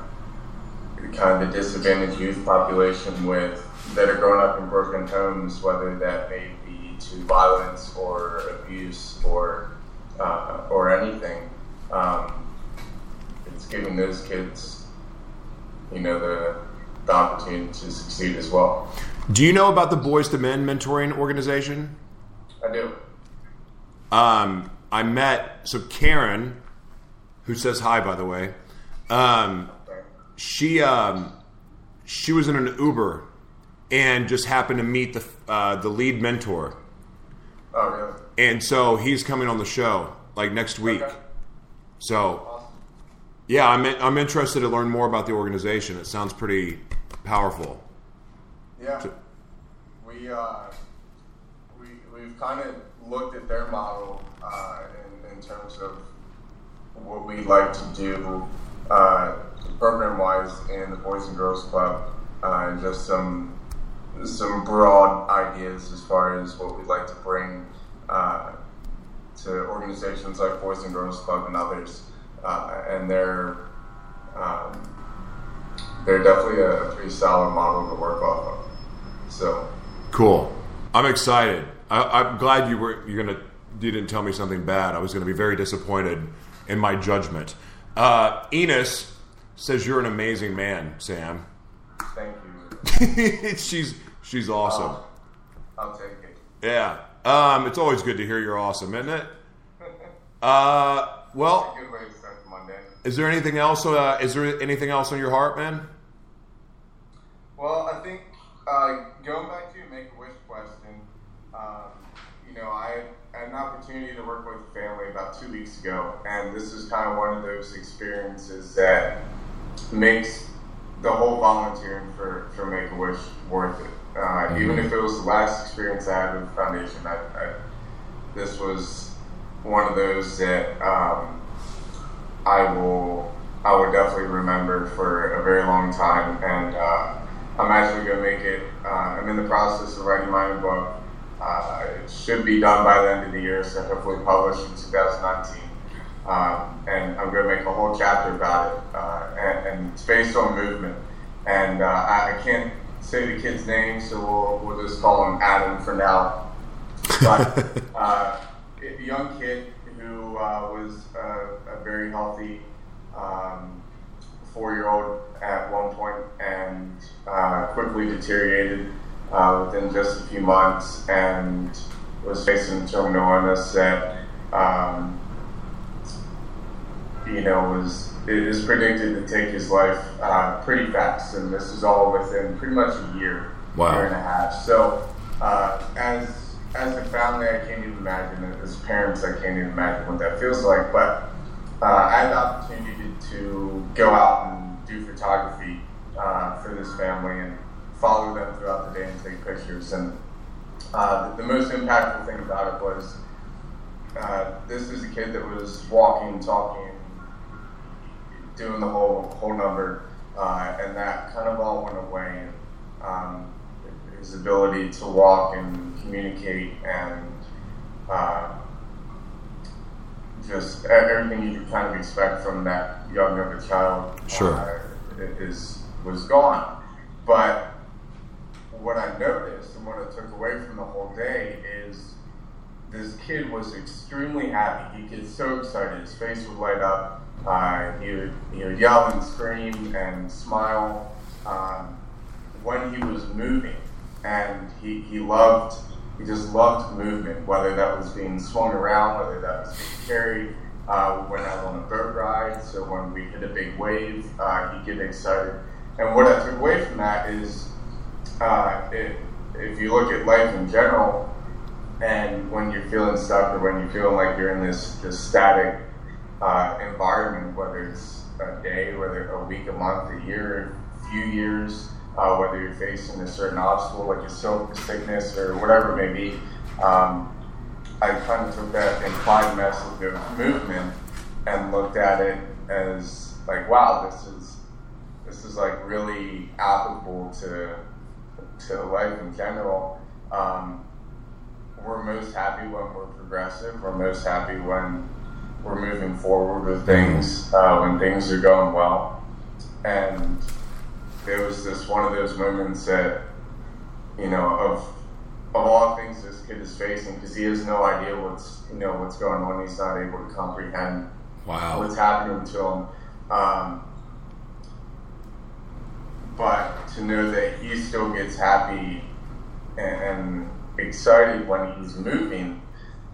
kind of the disadvantaged youth population with that are growing up in broken homes, whether that may be to violence or abuse or uh, or anything. Um, it's giving those kids, you know, the the opportunity to succeed as well. Do you know about the Boys to Men mentoring organization? I do. Um, I met so Karen, who says hi by the way. Um, she um, she was in an Uber and just happened to meet the uh, the lead mentor. Oh, really? And so he's coming on the show like next week. Okay. So, awesome. yeah, I'm I'm interested to learn more about the organization. It sounds pretty powerful. Yeah, we uh, we we've kind of looked at their model uh, in, in terms of what we'd like to do uh, program wise in the Boys and Girls Club, uh, and just some some broad ideas as far as what we'd like to bring uh, to organizations like Boys and Girls Club and others, uh, and they're um, they're definitely a, pretty solid model to work off of. So cool. I'm excited. I, am glad you were you're gonna you didn't tell me something bad. I was gonna be very disappointed in my judgment. Uh, Enos says you're an amazing man, Sam. Thank you. [laughs] she's she's awesome. Uh, I'll take it. Yeah. Um, it's always good to hear you're awesome, isn't it? [laughs] Uh, well, is there anything else? Uh, is there anything else on your heart, man? Well, I think uh, going back to your Make a Wish question, um, you know, I had an opportunity to work with a family about two weeks ago, and this is kind of one of those experiences that makes the whole volunteering for, for Make a Wish worth it. Mm-hmm. Even if it was the last experience I had with the foundation, I, I, this was one of those that um, I will I will definitely remember for a very long time. And uh, I'm actually going to make it. Uh, I'm in the process of writing my own book. Uh, it should be done by the end of the year, so hopefully published in 2019. Um, and I'm going to make a whole chapter about it, uh, and, and, it's based on movement. And I, I, can't say the kid's name, so we'll, we'll just call him Adam for now. But [laughs] uh, a young kid who uh, was a, a, very healthy um, four-year-old at one point and uh, quickly deteriorated uh, within just a few months and was facing terminal illness that um, you know, was is predicted to take his life uh, pretty fast, and this is all within pretty much a year, wow. year and a half. So, uh, as as a family, I can't even imagine it. As parents, I can't even imagine what that feels like. But uh, I had the opportunity to go out and do photography uh, for this family and follow them throughout the day and take pictures. And uh, the, the most impactful thing about it was. Uh, this is a kid that was walking, talking, doing the whole whole number, uh, and that kind of all went away. Um, his ability to walk and communicate and uh, just everything you could kind of expect from that young of a child sure. uh, is was gone. But what I noticed and what I took away from the whole day is this kid was extremely happy. He gets so excited. His face would light up. Uh, he, would, yell and scream and smile um, when he was moving. And he, he loved, he just loved movement, whether that was being swung around, whether that was being carried. Uh, went out on a boat ride, so when we hit a big wave, uh, he'd get excited. And what I took away from that is, uh, it, if you look at life in general, and when you're feeling stuck or when you're feeling like you're in this, this static uh, environment, whether it's a day, whether a week, a month, a year, a few years, uh, whether you're facing a certain obstacle like a sickness or whatever it may be. Um, I kind of took that implied message of movement and looked at it as like, wow, this is this is like really applicable to to life in general. Um, we're most happy when we're progressive. We're most happy when we're moving forward with things, uh, when things are going well. And it was just one of those moments that, you know, of of all things this kid is facing, because he has no idea what's you know what's going on. He's not able to comprehend wow. what's happening to him. Um, but to know that he still gets happy and, and excited when he's moving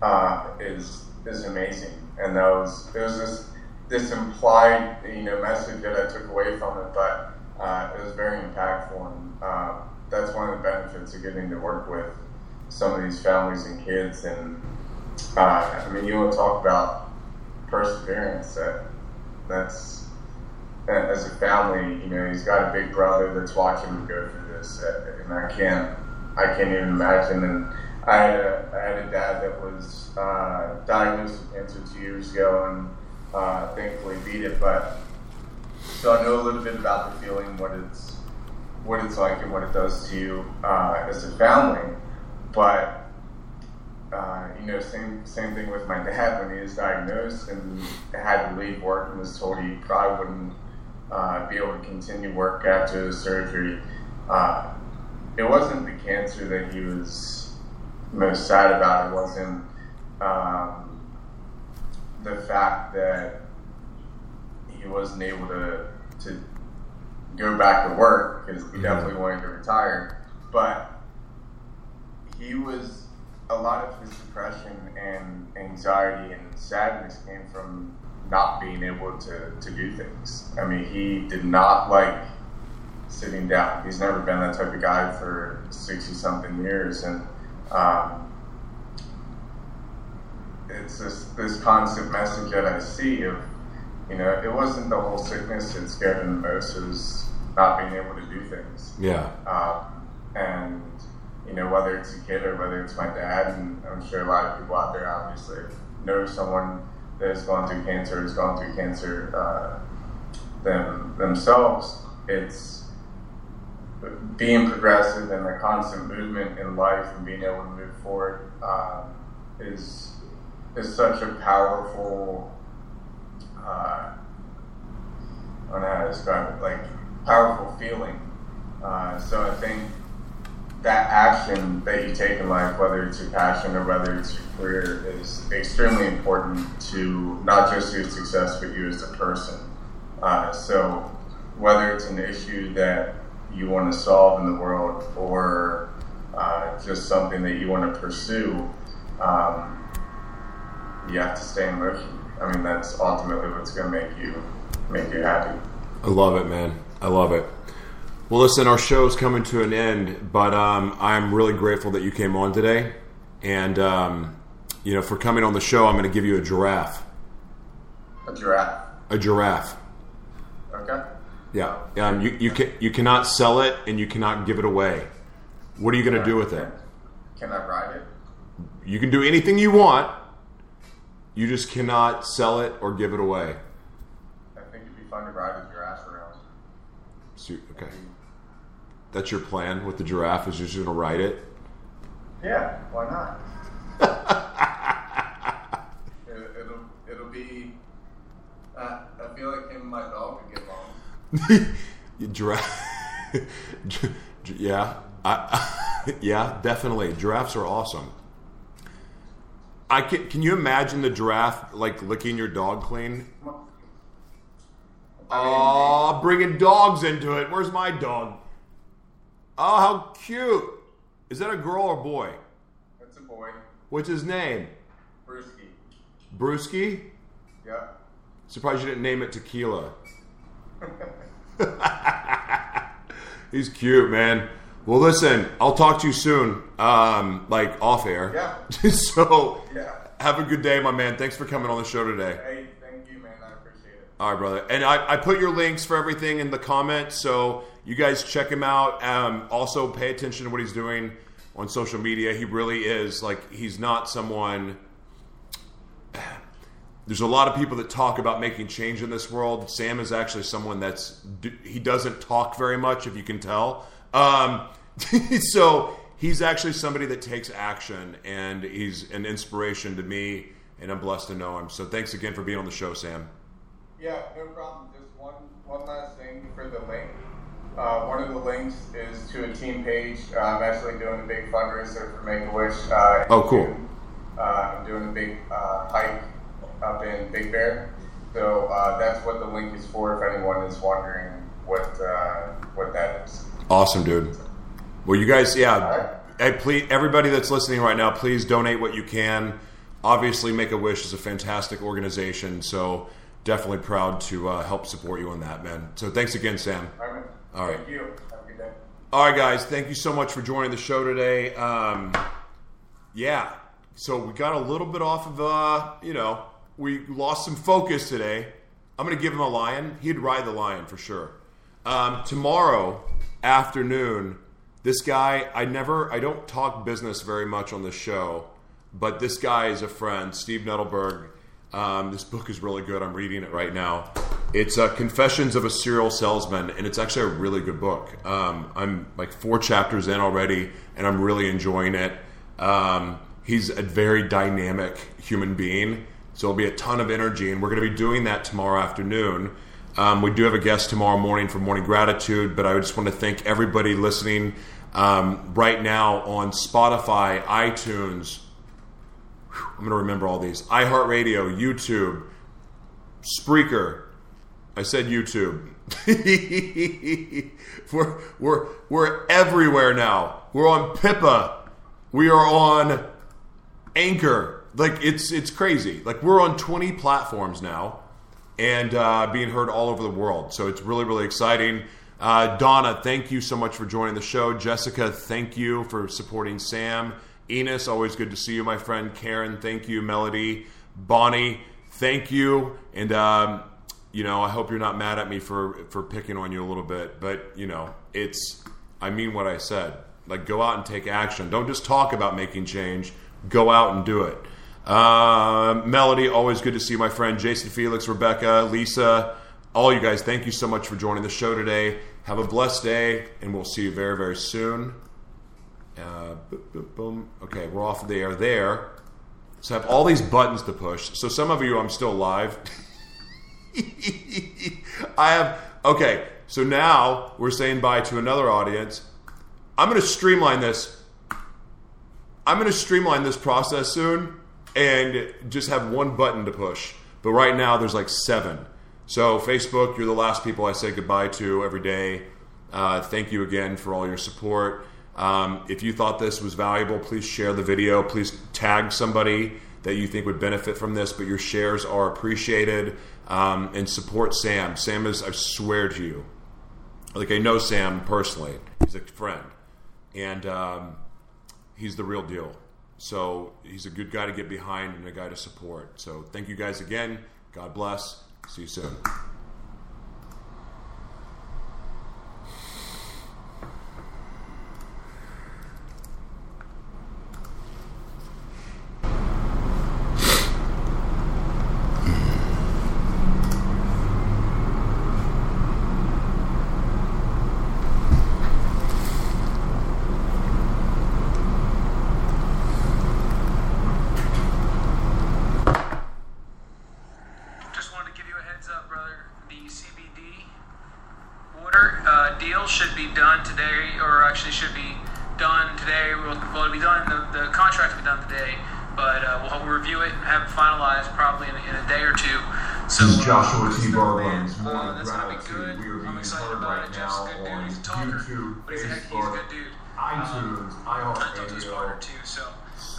uh, is is amazing. And was it was this this implied you know message that I took away from it, but uh, it was very impactful. And uh, that's one of the benefits of getting to work with some of these families and kids. And uh, I mean, you want to talk about perseverance. That that's as a family, you know, he's got a big brother that's watching him go through this, and I can't, I can't even imagine. And I had a, I had a dad that was uh, diagnosed with cancer two years ago, and uh, thankfully beat it. But so I know a little bit about the feeling, what it's, what it's like, and what it does to you uh, as a family. But uh, you know, same same thing with my dad when he was diagnosed and had to leave work and was told he probably wouldn't uh, be able to continue work after the surgery. Uh, it wasn't the cancer that he was most sad about. It wasn't um, the fact that he wasn't able to to go back to work because he mm-hmm. definitely wanted to retire. But he was a lot of his depression and anxiety and sadness came from not being able to, to do things. I mean, he did not like sitting down. He's never been that type of guy for 60 something years. And um, it's this, this constant message that I see of, you know, it wasn't the whole sickness that scared him the most, it was not being able to do things. Yeah. Um, and, you know, whether it's a kid or whether it's my dad, and I'm sure a lot of people out there obviously know someone that has gone through cancer, has gone through cancer uh, them, themselves. It's being progressive and the constant movement in life and being able to move forward uh, is is such a powerful. Uh, I don't know how to describe it. Like powerful feeling. Uh, so I think that action that you take in life, whether it's your passion or whether it's your career, is extremely important to not just your success, but you as a person. Uh, so, whether it's an issue that you want to solve in the world or uh, just something that you want to pursue, um, you have to stay in motion. I mean, that's ultimately what's going to make you make you happy. I love it, man. I love it. Well, listen, our show is coming to an end, but um, I'm really grateful that you came on today. And, um, you know, for coming on the show, I'm going to give you a giraffe. A giraffe? A giraffe. Yeah. Um, you, you, can, you cannot sell it and you cannot give it away. What are you going to do with it? Can I ride it? You can do anything you want. You just cannot sell it or give it away. I think it'd be fun to ride a giraffe around. Okay that's your plan with the giraffe is you're just going to ride it? Yeah, why not? [laughs] it, will it'll be. Uh, I feel like him and my dog would get along. [laughs] Giraffe. [laughs] yeah, I, [laughs] yeah, definitely. Giraffes are awesome. I can. Can you imagine the giraffe like licking your dog clean? Oh, bringing dogs into it. Where's my dog? Oh, how cute! Is that a girl or boy? That's a boy. What's his name? Brewski. Brewski? Yeah. Surprised you didn't name it Tequila. [laughs] He's cute, man. Well, listen, I'll talk to you soon, um, like off air. Yeah. [laughs] so, yeah. have a good day, my man. Thanks for coming on the show today. Hey, thank you, man. I appreciate it. All right, brother. And I, I put your links for everything in the comments, so you guys check him out. Um, also, pay attention to what he's doing on social media. He really is like he's not someone. There's a lot of people that talk about making change in this world. Sam is actually someone that's he doesn't talk very much, if you can tell. Um, [laughs] so he's actually somebody that takes action, and he's an inspiration to me, and I'm blessed to know him. So thanks again for being on the show, Sam. Yeah, no problem. Just one one last thing for the link. Uh, one of the links is to a team page. Uh, I'm actually doing a big fundraiser for Make a Wish. Uh, oh, cool. Uh, I'm doing a big uh, hike up in Big Bear. So uh, that's what the link is for. If anyone is wondering what what that is. Awesome, dude. Well, you guys, yeah. Hey, please, everybody that's listening right now, please donate what you can. Obviously, Make a Wish is a fantastic organization, so definitely proud to uh, help support you on that, man. So thanks again, Sam. All right. All right. Thank you. Have a good day. All right, guys. Thank you so much for joining the show today. Um, yeah. So we got a little bit off of, uh, you know, we lost some focus today. I'm going to give him a lion. He'd ride the lion for sure. Um, tomorrow afternoon, this guy, I never, I don't talk business very much on the show, but this guy is a friend, Steve Nettleberg. Um, this book is really good. I'm reading it right now. It's uh, Confessions of a Serial Salesman, and it's actually a really good book. Um, I'm like four chapters in already, and I'm really enjoying it. Um, he's a very dynamic human being, so it'll be a ton of energy, and we're going to be doing that tomorrow afternoon. Um, we do have a guest tomorrow morning for Morning Gratitude, but I just want to thank everybody listening um, right now on Spotify, iTunes. I'm going to remember all these iHeartRadio, YouTube, Spreaker. I said YouTube. [laughs] we're, we're, we're everywhere now. We're on Pippa. We are on Anchor. Like, it's, it's crazy. Like, we're on 20 platforms now and uh, being heard all over the world. So it's really, really exciting. Uh, Donna, thank you so much for joining the show. Jessica, thank you for supporting Sam. Enos, always good to see you, my friend. Karen, thank you. Melody, Bonnie, thank you. And um, you know, I hope you're not mad at me for for picking on you a little bit, but you know, it's I mean what I said. Like, go out and take action. Don't just talk about making change. Go out and do it. Uh, Melody, always good to see my friend Jason Felix, Rebecca, Lisa, all you guys. Thank you so much for joining the show today. Have a blessed day, and we'll see you very, very soon. Uh, boom, boom. Okay, we're off the air there. So I have all these buttons to push. So some of you, I'm still live. [laughs] I have. Okay, so now we're saying bye to another audience. I'm going to streamline this. I'm going to streamline this process soon and just have one button to push. But right now, there's like seven. So, Facebook, you're the last people I say goodbye to every day. Uh, thank you again for all your support. Um, if you thought this was valuable, please share the video. Please tag somebody that you think would benefit from this, but your shares are appreciated. Um, and support Sam. Sam is, I swear to you, like I know Sam personally. He's a friend. And um, he's the real deal. So he's a good guy to get behind and a guy to support. So thank you guys again. God bless. See you soon. Just wanted to give you a heads up, brother. The CBD water uh, deal should be done today, or actually should be done today. Well, well it'll be done. The, the contract will be done today, but uh, we'll, we'll review it and have it finalized probably in, a- in a day or two. So This is Joshua T. man, uh, that's gonna be good. We are I'm being excited heard about right it. Jeff's a good now dude. He's a on talker, YouTube, but he's a, heck- he's a Facebook, good dude. iTunes, Um, Huntington's partner iHeartRadio. too, so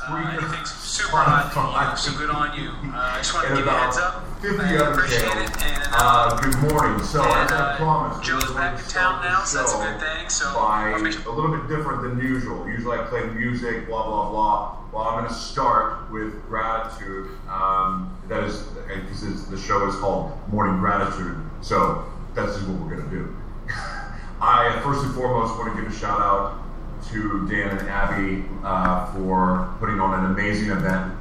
uh, super hot, so good on you. Uh, I just wanted to give you a heads up. 50 I other appreciate channels. it, and Uh, uh, good morning. So, and, as I uh, promised, Joe's back in to town now, so that's a good thing. So by a little bit different than usual. Usually I play music, blah, blah, blah. Well, I'm going to start with gratitude. Um, that is, because the show is called Morning Gratitude. So that's just what we're going to do. [laughs] I first and foremost want to give a shout out to Dan and Abby uh, for putting on an amazing event.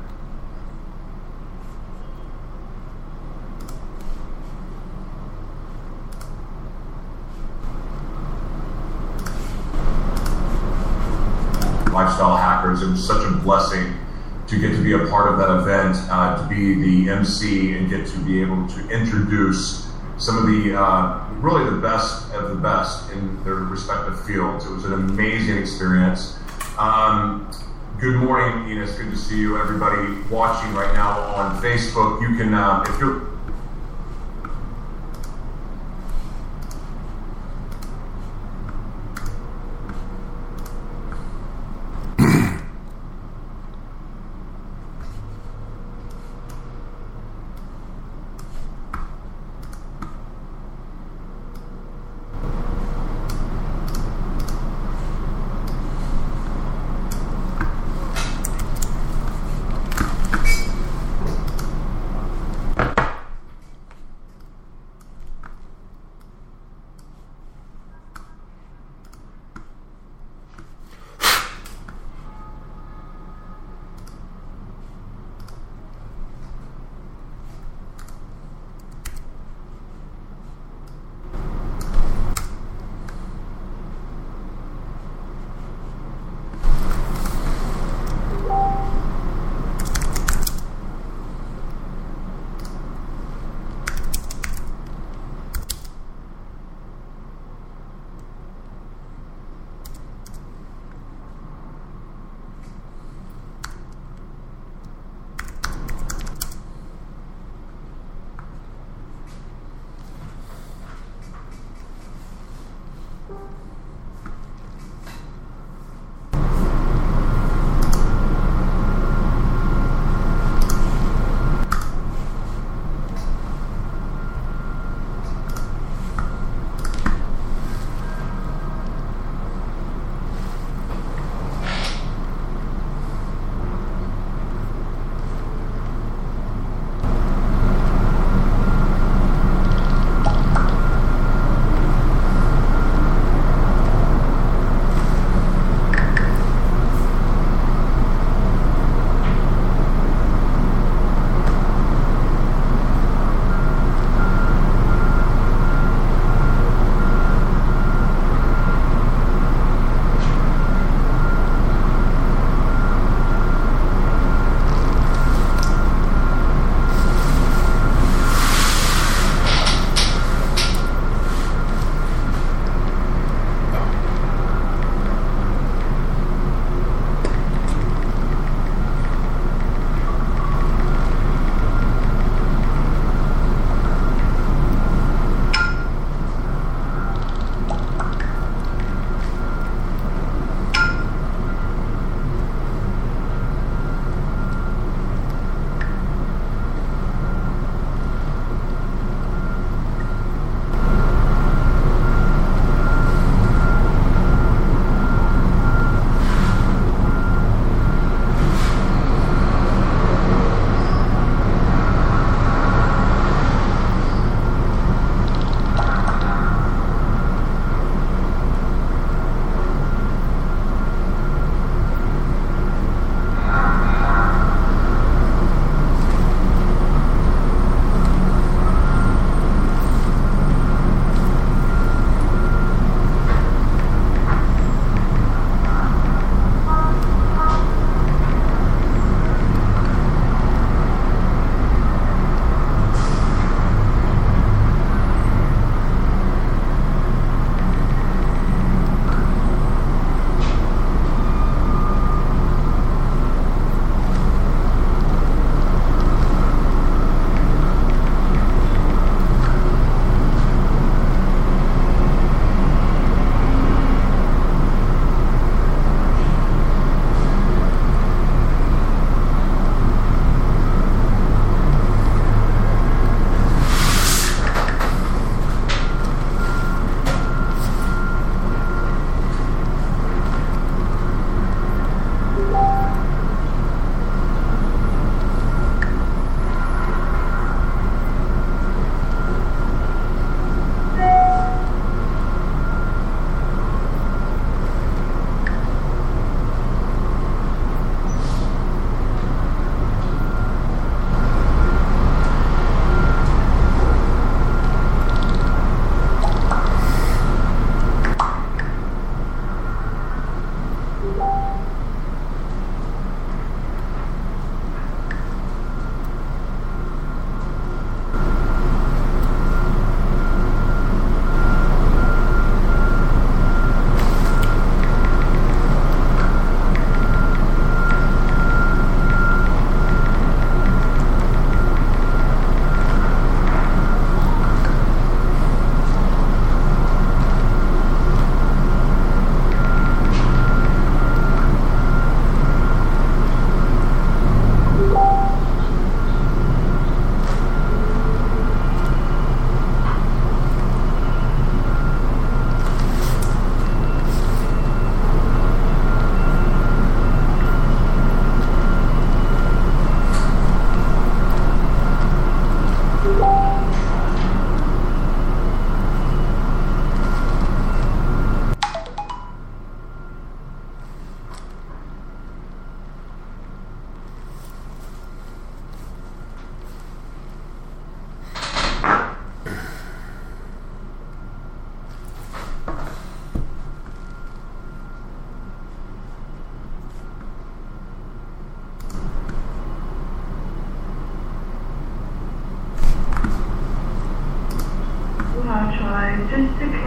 It was such a blessing to get to be a part of that event, uh, to be the MC, and get to be able to introduce some of the uh, really the best of the best in their respective fields. It was an amazing experience. Um, good morning, Enos. Good to see you, everybody watching right now on Facebook. You can, uh, if you're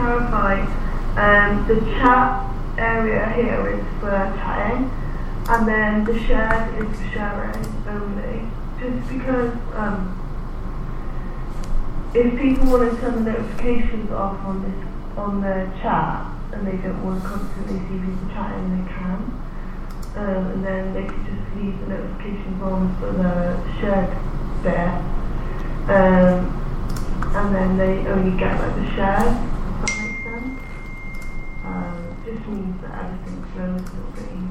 um, the chat area here is for chatting, and then the shared is for sharing only. Just because um, if people want to turn the notifications off on this on the chat and they don't want to constantly see people chatting, they can. Um, and then they can just leave the notifications on for the shared bit. Um, and then they only get like the shares, hungry.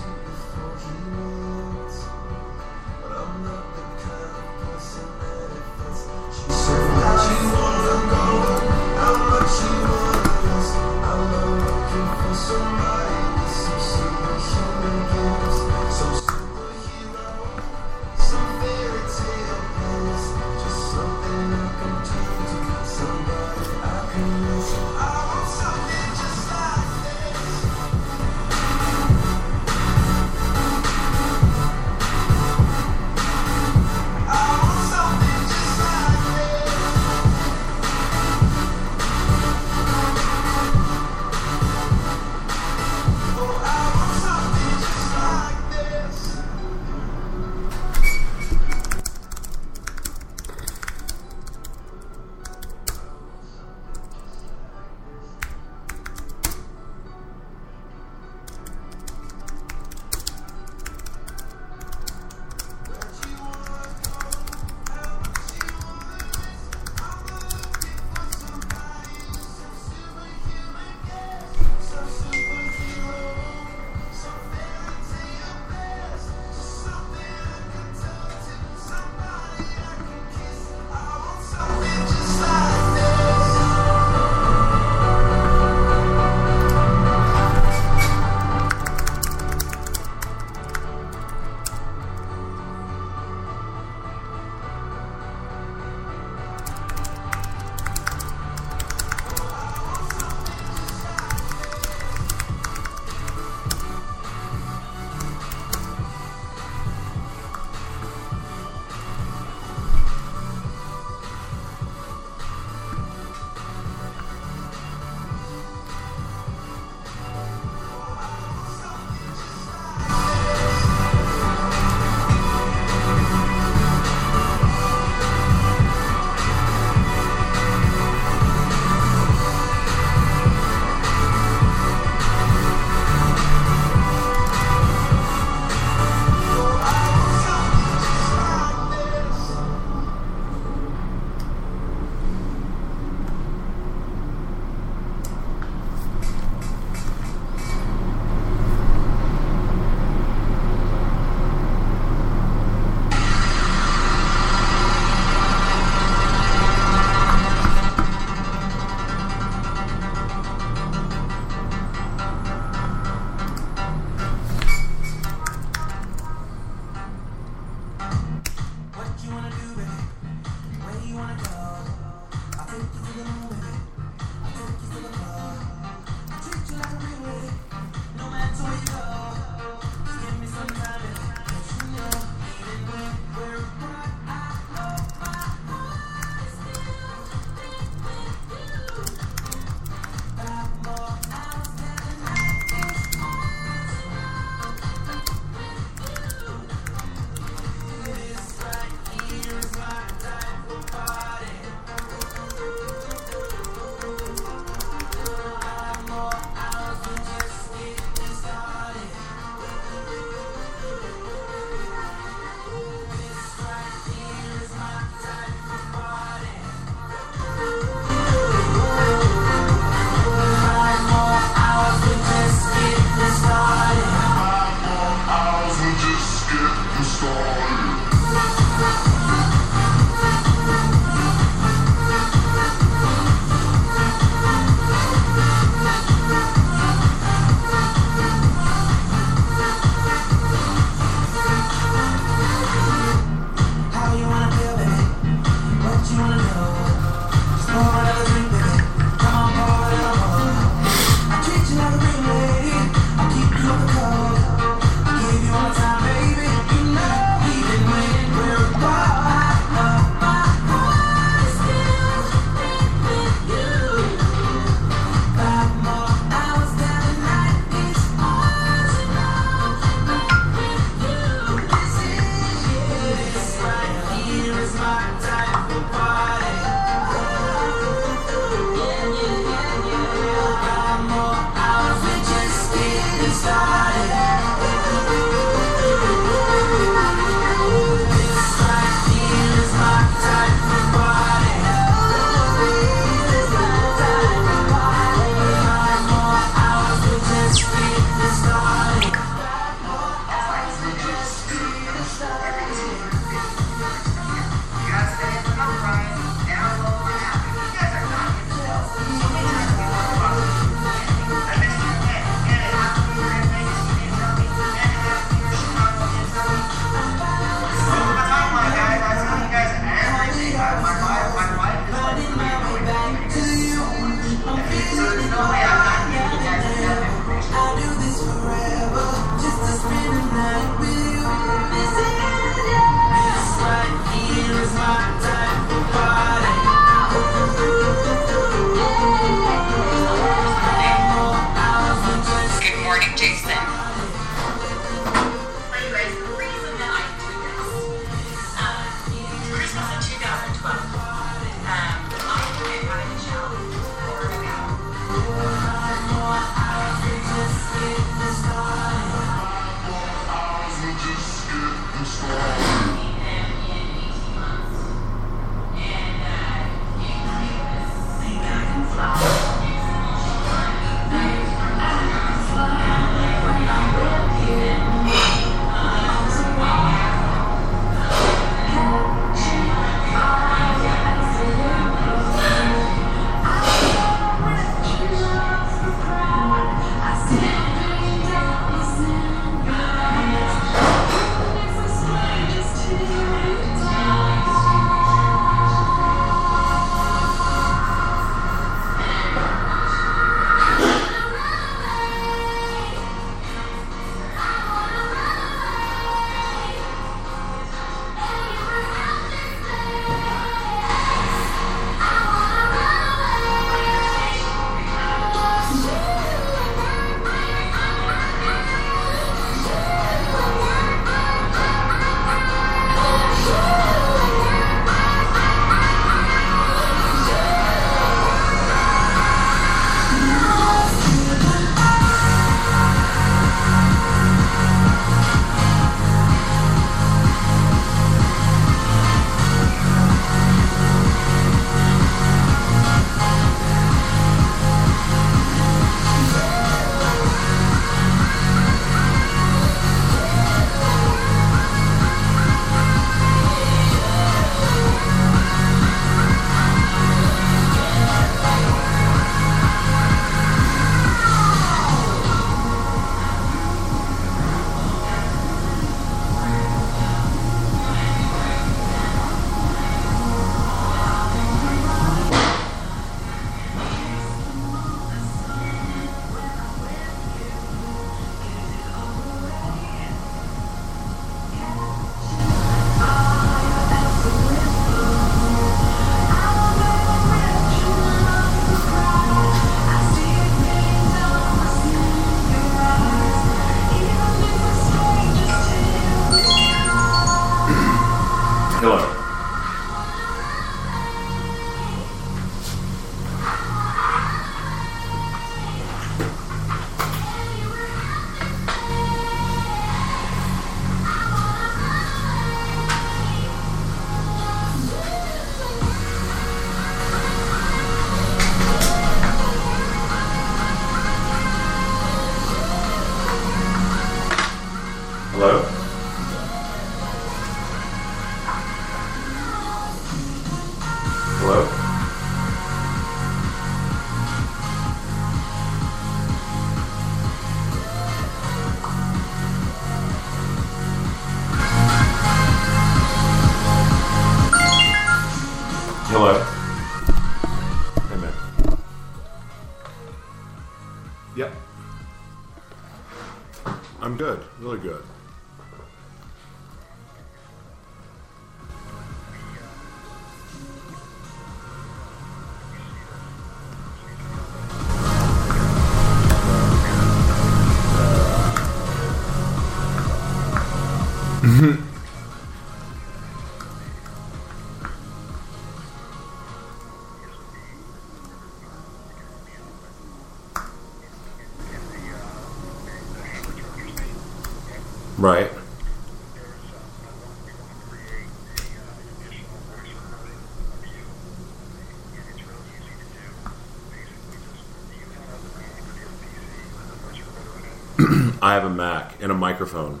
Microphone.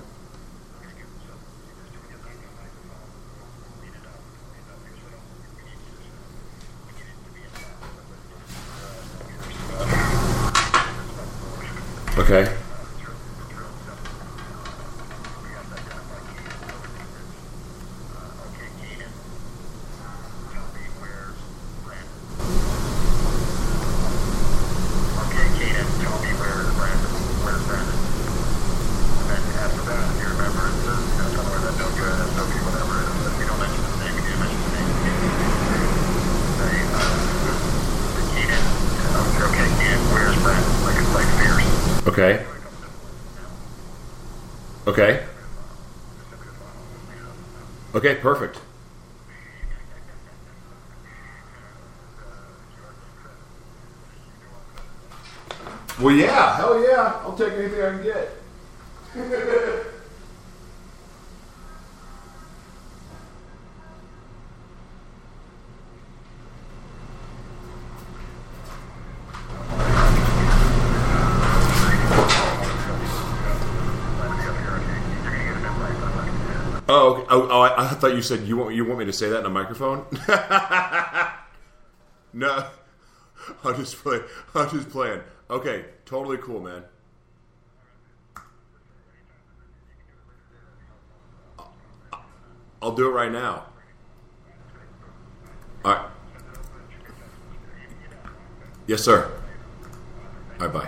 Okay. Okay. Okay, perfect. Well, yeah, hell yeah. I'll take anything I can get. Oh, okay. oh, oh I, thought you said you want you want me to say that in a microphone. [laughs] no, I'll just play. I'll just playing. Okay, totally cool, man. I'll do it right now. All right. Yes, sir. All right, bye.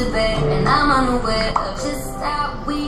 Are bare, and I'm unaware of uh, just how we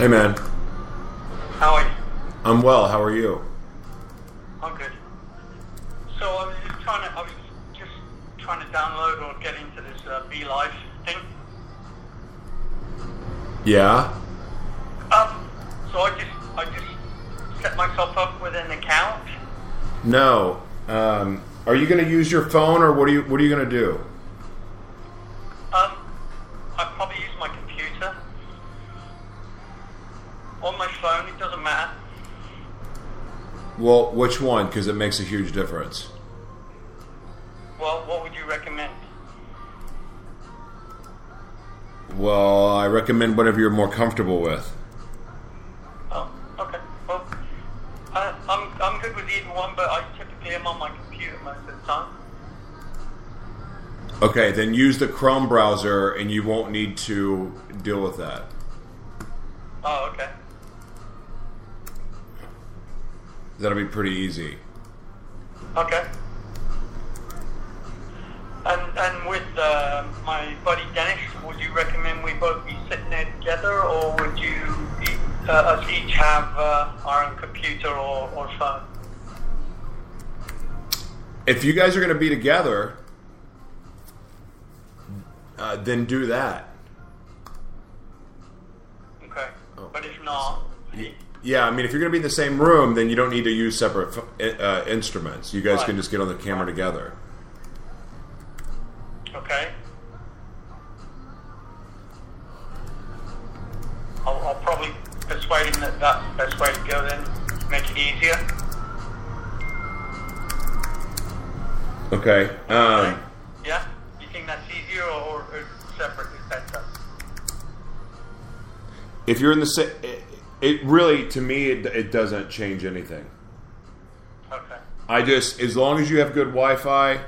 Hey, man. How are you? I'm well. How are you? I'm good. So I was just trying to, I was just trying to download or get into this uh, BeLive thing. Yeah. Um, so I just, I just set myself up with an account. No. Um, are you going to use your phone, or what are you What are you going to do? Um, I probably use my computer. On my phone, it doesn't matter. Well, which one? Because it makes a huge difference. Well, what would you recommend? Well, I recommend whatever you're more comfortable with. Oh, okay. Well, I, I'm, I'm good with either one, but I typically am on my computer most of the time. Okay, then use the Chrome browser, and you won't need to deal with that. That'll be pretty easy. Okay. And and with uh, my buddy Dennis, would you recommend we both be sitting there together, or would you uh, us each have uh, our own computer or, or phone? If you guys are going to be together, uh, then do that. Okay. Oh. But if not, Yeah, I mean, if you're going to be in the same room, then you don't need to use separate uh, instruments. You guys Right. can just get on the camera together. okay. I'll, I'll probably persuade him that that's the best way to go then, make it easier. Okay. Um, Yeah? You think that's easier or, or separate is better? if you're in the same, it, really, to me, it, it doesn't change anything. Okay. I just, as long as you have good Wi-Fi,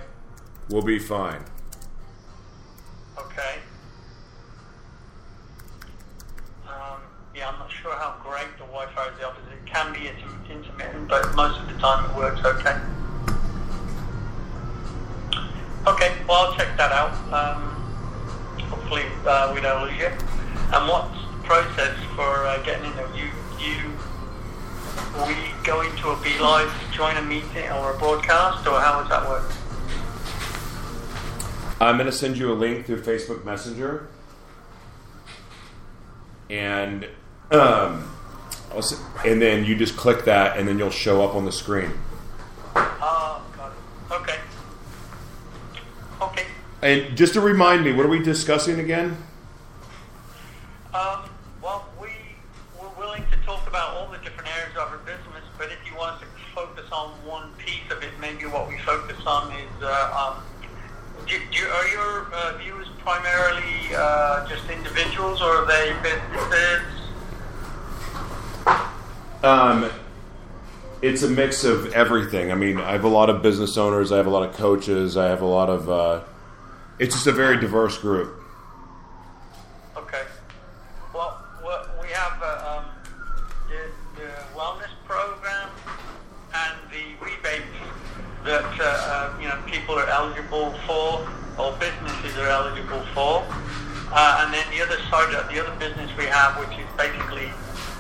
we'll be fine. Okay. Um, yeah, I'm not sure how great the Wi-Fi is. Obviously, it can be inter- intermittent, but most of the time it works okay. Okay, well I'll check that out. Um, hopefully uh, we don't lose you. And what's the process for uh, getting in there? You, you, will we go into a BeLive, join a meeting or a broadcast, or how does that work? I'm going to send you a link through Facebook Messenger, and um, and then you just click that, and then you'll show up on the screen. Oh, got it. Okay. Okay. And just to remind me, what are we discussing again? Um, well, we we're willing to talk about all the different areas of our business, but if you want us to focus on one piece of it, maybe what we focus on is, uh, um, do, do, are your uh, viewers primarily uh, just individuals, or are they businesses? Um, it's a mix of everything. I mean, I have a lot of business owners, I have a lot of coaches, I have a lot of. Uh, it's just a very diverse group. Okay. Well, we have uh, um, the, the wellness program and the rebates that uh, uh, you know people are eligible for, or businesses are eligible for. Uh, and then the other side, the other business we have, which is basically,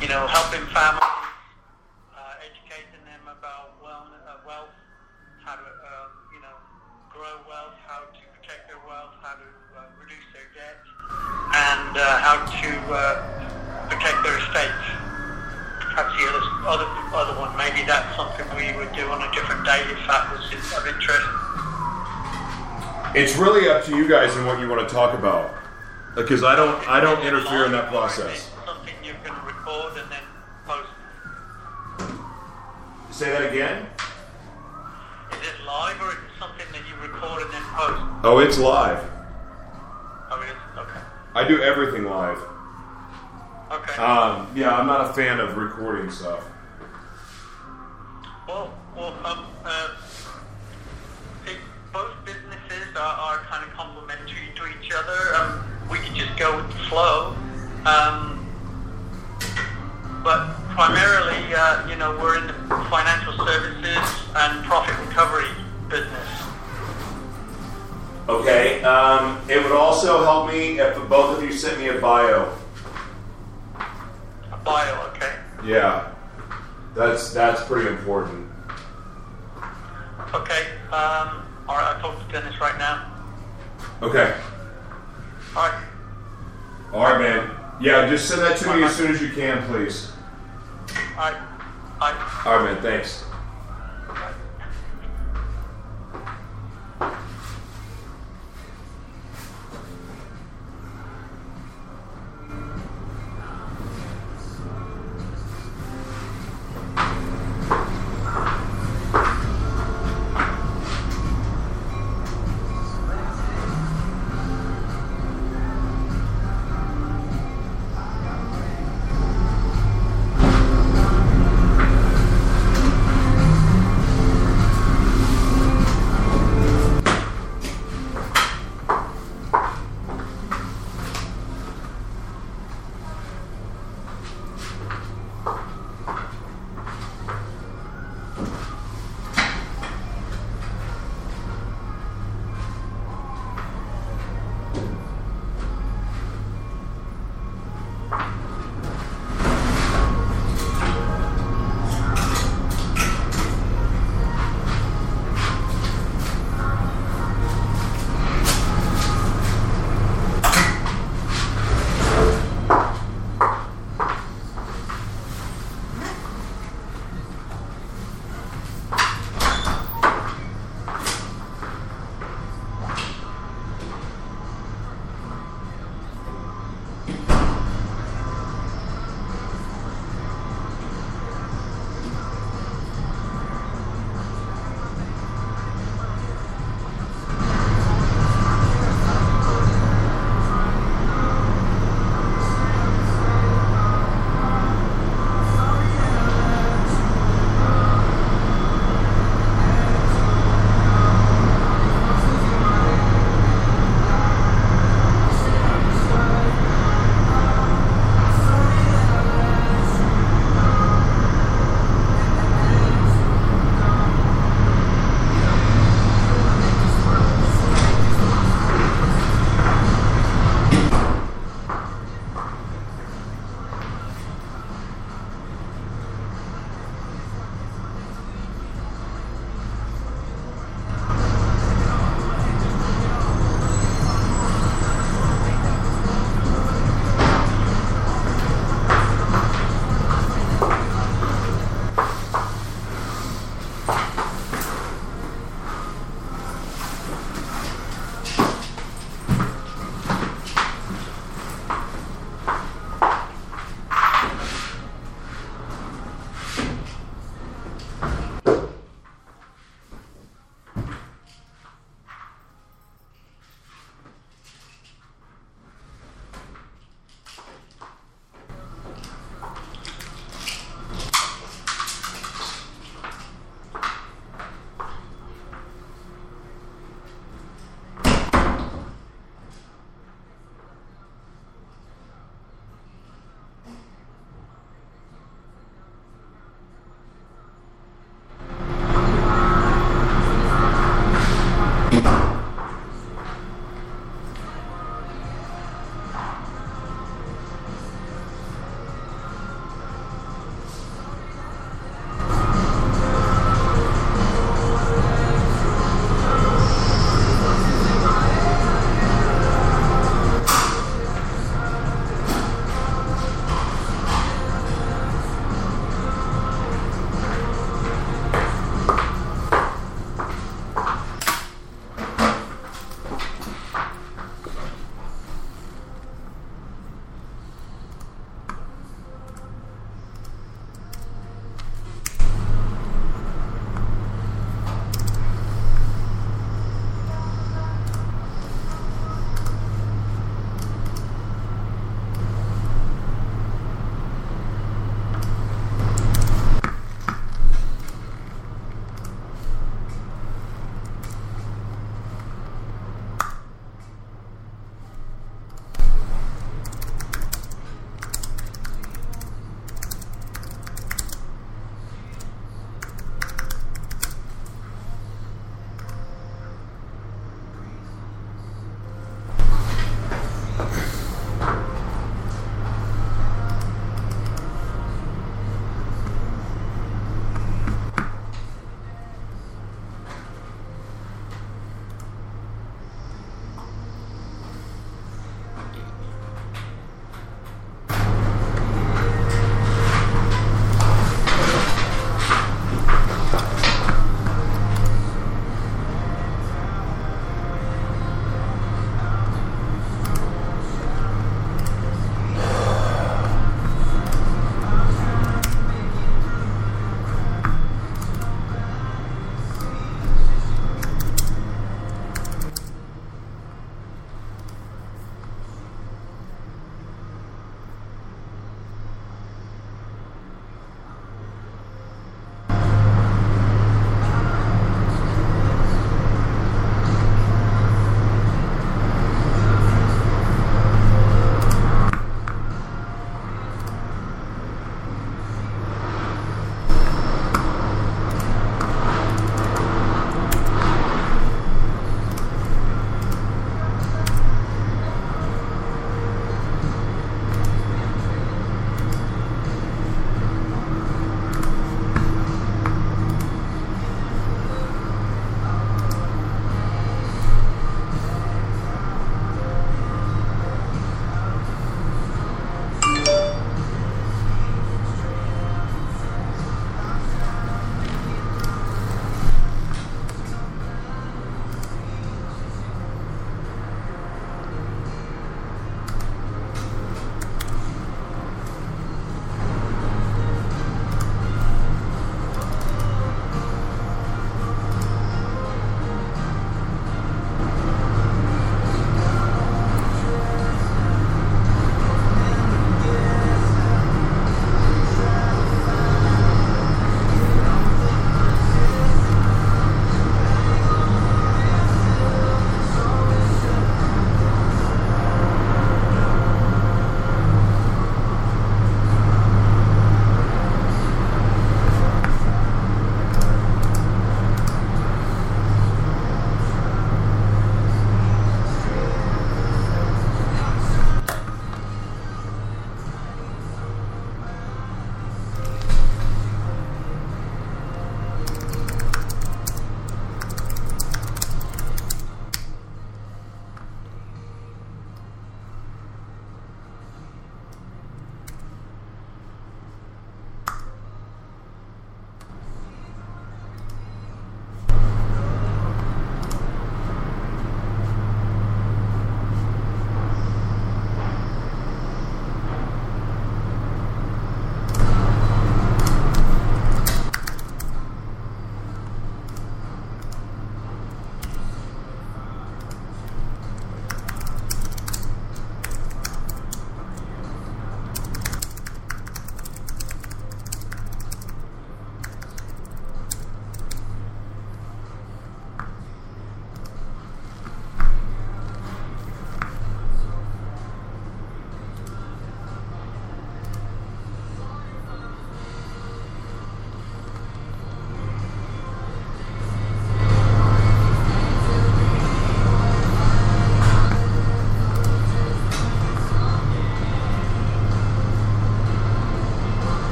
you know, helping families, uh, educating them about wellness, uh, wealth, how to, um, you know, grow wealth, how to protect their wealth, how to uh, reduce their debt, and uh, how to uh, protect their estates. Perhaps the other, other other one. Maybe that's something we would do on a different day if that was of interest. It's really up to you guys and what you want to talk about, because I don't I don't interfere in that Live, or is process. Something going to record and then post. Say that again. Is it live or is it something that you record and then post? Oh, it's live. Oh, it is. Okay. I do everything live. Okay. Um, yeah, I'm not a fan of recording stuff. Well, well, um, uh, it, both businesses are, are kind of complementary to each other. Um, we could just go with the flow. Um, but primarily, uh, you know, we're in the financial services and profit recovery business. Okay. Um, it would also help me if both of you sent me a bio. A bio, okay? Yeah, that's that's pretty important. Okay, um, all right, I'll talk to Dennis right now. Okay. All right, All right, man. Yeah, just send that to me as soon as you can, please. all right, all right. All right, man. Thanks.